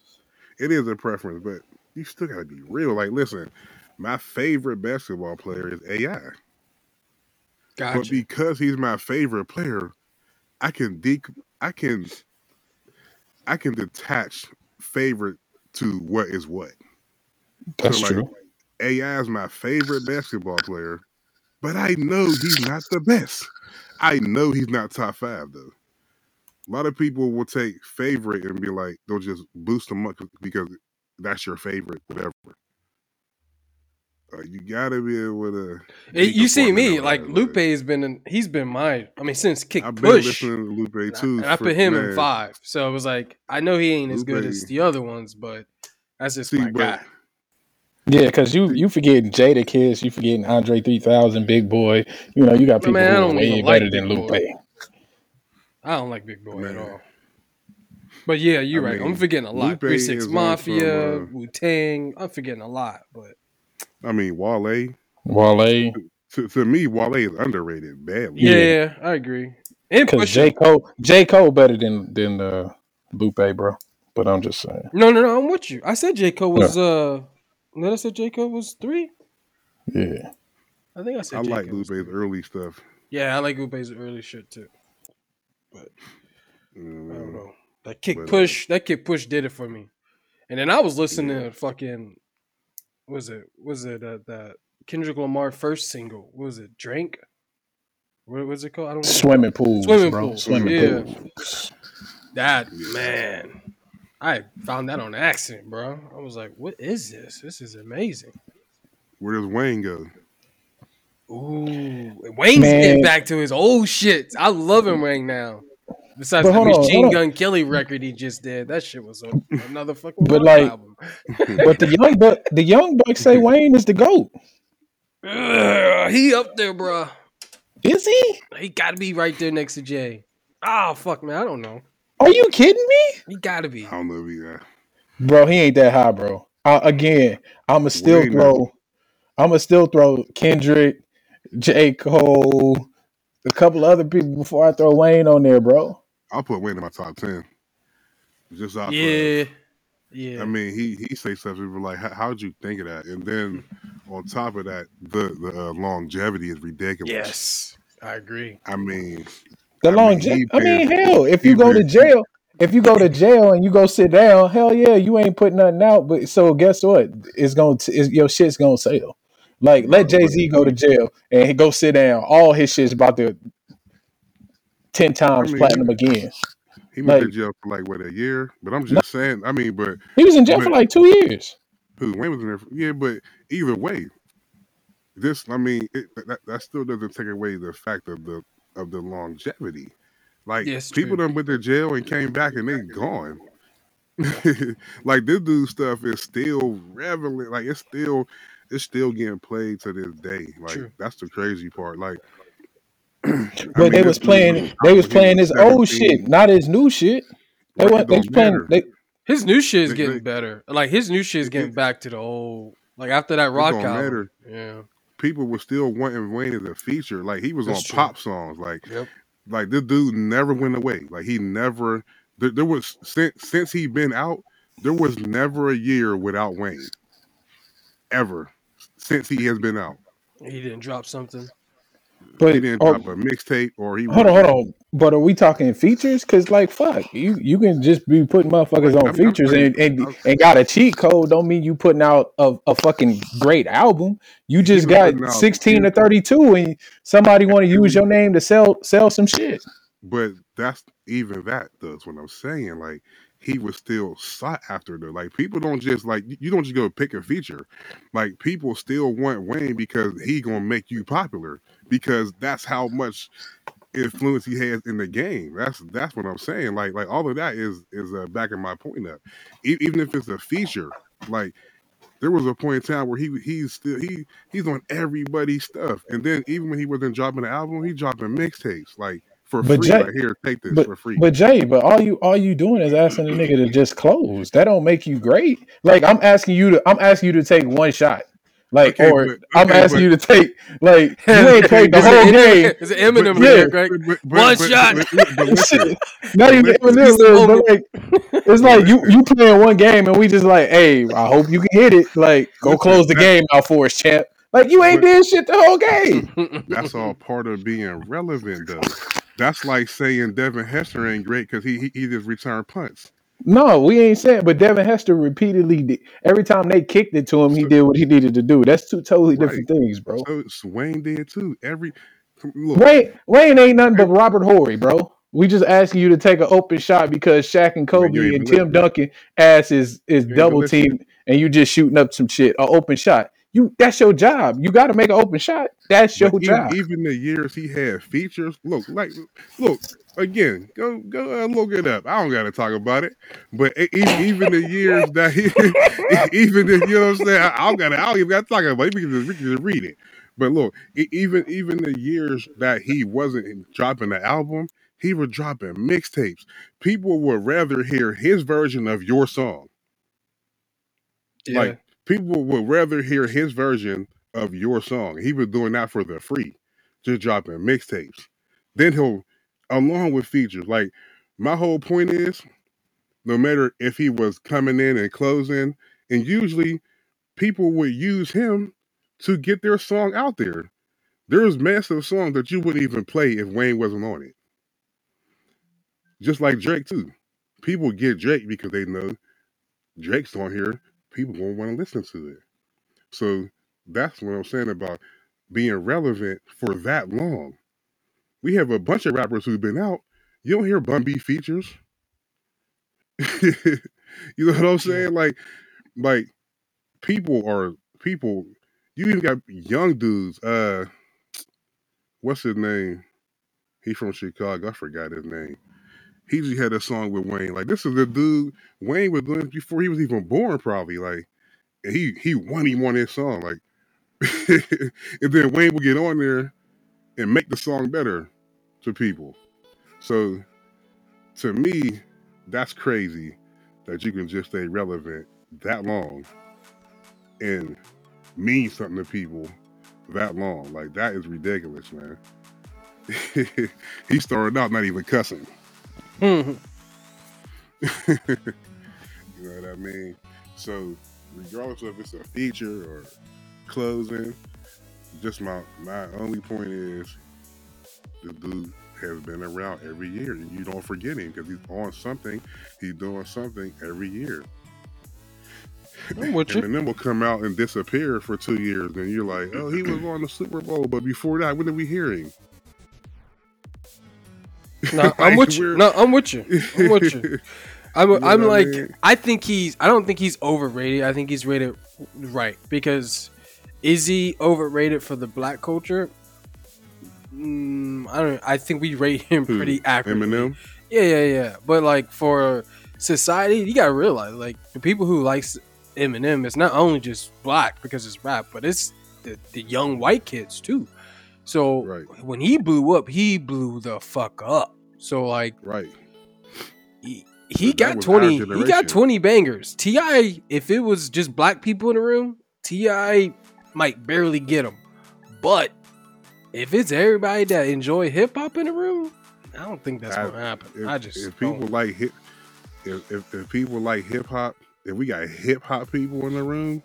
it is a preference, but you still gotta be real. Like, listen, my favorite basketball player is AI, Gotcha. but because he's my favorite player, I can de- I can I can detach favorite to what is what. So That's like true. AI is my favorite basketball player, but I know he's not the best. I know he's not top five though. A lot of people will take favorite and be like, they'll just boost them up because that's your favorite, whatever. Uh, you gotta be able to. It- you see me decompartmentalize, like Lupe has been in, he's been my I mean since Kick I've been listening to Lupe and I, too. and I put him in five so it was like I know he ain't as good as the other ones but that's just See, my but guy Yeah, because you you forgetting Jadakiss, you forgetting Andre three thousand, Big Boi. You know you got people man, who are way even like better than Lupe. Boy. I don't like Big Boi at all but yeah you're I right I'm forgetting a lot Lupe Three Six Mafia some, uh, Wu Tang I'm forgetting a lot but I mean, Wale. Wale, To, to me, Wale is underrated badly. yeah, Yeah. I agree and because Pusha J Cole, J Cole better than than uh, Lupe, bro. But I'm just saying, no no no I'm with you I said J Cole was uh no I said J Cole was three yeah. I think I said I J. like Cole Lupe's three. early stuff. Yeah, I like Lupe's early shit too. But know I don't know. That kick But, uh, push, that kick push did it for me. And then I was listening to fucking, was it? Was it uh, that Kendrick Lamar first single? What was it? Drink? What was it called? I don't know. Swimming pools, Swimming bro. pools, Swimming yeah. pools. That man, I found that on accident, bro. I was like, "What is this? This is amazing." Where does Wayne go? Ooh, Wayne's Man. getting back to his old shit. I love him Wayne now. Besides But the hold on, Machine on. Gun Kelly record he just did, that shit was a, another fucking But like- album. But the young buck, the young bucks say Wayne is the goat. Ugh, he up there, bro. Is he? He got to be right there next to Jay. Oh fuck, man, I don't know. Are you kidding me, He got to be. I don't know if he. Uh, bro? He ain't that high, bro. Uh, again, I'ma still Wayne is- throw. I'ma still throw Kendrick, J Cole, a couple other people before I throw Wayne on there, bro. I'll put Wayne in my top ten. Just off. Of, Yeah, yeah. I mean, he he say stuff. People like, "How- "How'd you think of that?" And then on top of that, the the uh, longevity is ridiculous. yes, I agree. I mean, The I mean, longevity. I mean, hell, if you go to jail, if you go to jail and you go sit down, hell yeah, you ain't putting nothing out. But so guess what? It's going to it's, your shit's gonna sell. Like let Jay Z go to jail and he go sit down. All his shit's about to ten times I mean, platinum again. he went Like- to jail for like what a year. But I'm just saying. I mean, but He was in jail for like two years. who Wayne was in there? For, yeah, but either way, this. I mean, it, that that still doesn't take away the fact of the of the longevity. Like Yes, people true. done went to jail and came back and they gone. like this dude stuff is still relevant. Like it's still it's still getting played to this day. Like True. that's the crazy part. Like But they was playing they was playing his old shit, not his new shit. They Right, was it they was playing they His new shit is They- getting they- better. Like his new shit is getting it- back to the old. Like after that rock don't album. matter. Yeah. People were still wanting Wayne as a feature. Like he was That's on true. pop songs. Like Yep. like this dude never went away. Like he never there, there was since since he been out, there was never a year without Wayne. Ever. Since he has been out. He didn't drop something. But He didn't oh, drop a mixtape or he hold on, hold on. But are we talking features? Cause like fuck, you you can just be putting motherfuckers on I'm- I'm features and, and and got a cheat code don't mean you putting out a, a fucking great album. You just got out- sixteen or thirty two and somebody want to use your name to sell sell some shit. But that's even that that's what I'm saying. Like he was still sought after though. Like people don't just like you don't just go pick a feature. Like people still want Wayne because he gonna make you popular because that's how much influence he has in the game. That's that's what I'm saying. Like like all of that is is uh, backing my point up. E- even if it's a feature, like there was a point in time where he he's still he he's on everybody's stuff. And then even when he wasn't dropping an album, he dropping mixtapes like for But free. Jay- like here, take this but for free. but Jay, but all you all you doing is asking the nigga to just close. That don't make you great. Like I'm asking you to I'm asking you to take one shot. Like Okay, or but- I'm okay, asking but- you to take like you ain't played the Is it whole Eminem- game. Is it Eminem Yeah. lyric, right? But- but- One but- shot. but- but- but listen, Shit. Not even Listen, Eminem he's but like it's like you you playing one game and we just like, hey, I hope you can hit it. Like go close the game out for us, champ. Like you ain't But- did shit the whole game. That's all part of being relevant, though. That's like saying Devin Hester ain't great because he, he he just returned punts. No, we ain't saying. But Devin Hester repeatedly, did, every time they kicked it to him, he So- did what he needed to do. That's two totally Right. different things, bro. So Swain did too. Every look, Wayne, Wayne ain't nothing but Robert Horry, bro. We just asking you to take an open shot because Shaq and Kobe you ain't and been Tim listening. Duncan ass is is ain't been double listening. teamed, and you just shooting up some shit. An open shot. You that's your job. You got to make an open shot. That's your but job. even the years he had features, look like look again. Go go uh, look it up. I don't got to talk about it. But even the years that he, even the, you know what I'm saying. I, I don't got to. I don't even got to talk about it. We can just, we can just read it. But look, even even the years that he wasn't dropping the album, he was dropping mixtapes. People would rather hear his version of your song. yeah. Like people would rather hear his version of your song. He was doing that for the free, just dropping mixtapes. Then he'll, along with features. Like my whole point is, no matter if he was coming in and closing, and usually people would use him to get their song out there. There's massive songs that you wouldn't even play if Wayne wasn't on it. Just like Drake too. People get Drake because they know Drake's on here people won't want to listen to it. So that's what I'm saying about being relevant for that long. We have a bunch of rappers who've been out. You don't hear Bun B features. you know what I'm saying? Like, like people are people. You even got young dudes. Uh, what's his name? He from Chicago. I forgot his name. He just had a song with Wayne. Like this is the dude Wayne was doing before he was even born, probably. Like he he won him on his song. Like and then Wayne will get on there and make the song better to people. So to me, that's crazy that you can just stay relevant that long and mean something to people that long. Like that is ridiculous, man. he started out not even cussing. You know what I mean? So, regardless of if it's a feature or closing, just my my only point is the dude has been around every year, and you don't forget him because he's on something. He's doing something every year. I'm with you. And then we'll come out and disappear for two years, and you're like, "Oh, he was on the Super Bowl," but before that, when did we hear him? No, I'm with you. No, I'm with you. I'm with you. I'm, You I'm what I like, mean? I think he's. I don't think he's overrated. I think he's rated right because is he overrated for the black culture? Mm, I don't. I think we rate him Who, pretty accurately. Eminem. Yeah, yeah, yeah. But like for society, you gotta realize like the people who likes Eminem is not only just black because it's rap, but it's the, the young white kids too. So Right. when he blew up, he blew the fuck up. So like Right. he, he got 20 he got 20 bangers. T.I if it was just black people in the room, T.I might barely get them. But if it's everybody that enjoy hip hop in the room, I don't think that's I- to happen. if, I just if don't. people like hip if, if, if people like hip hop if we got hip hop people in the room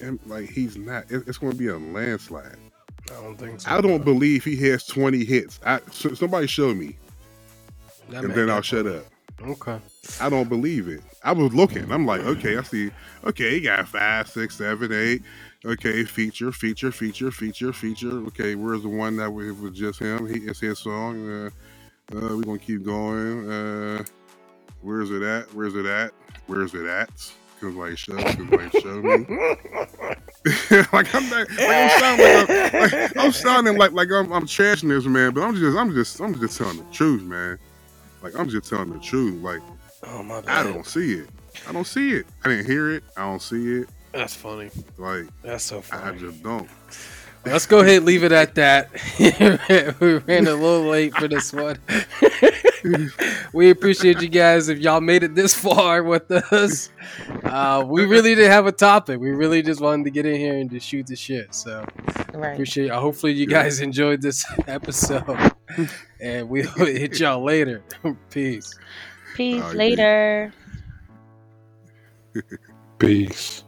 and like he's not it- it's going to be a landslide I don't think so. i don't believe he has 20 hits. I, so- somebody show me That and then i'll shut up. Okay. i don't believe it. I was looking. I'm like okay i see. Okay he got five six seven eight. Okay feature feature feature feature feature. Okay where's the one that was, was just him? He it's his song. Uh, uh we're gonna keep going. Uh where's it at? Where's it at? Where's it at? Because like show because like show me like i'm not like i'm sounding like, I'm, like i'm sounding like like I'm, I'm trashing this man but i'm just i'm just i'm just telling the truth man like i'm just telling the truth like Oh my I don't see it. I don't see it. I didn't hear it. I don't see it. That's funny. Like That's so I funny. just don't. Let's go ahead and leave it at that. we ran a little late for this one. we appreciate you guys if y'all made it this far with us. Uh, we really didn't have a topic. We really just wanted to get in here and just shoot the shit. So Right. appreciate. Uh, hopefully you guys enjoyed this episode, and we'll hit y'all later. Peace. Peace Alright, later. Peace.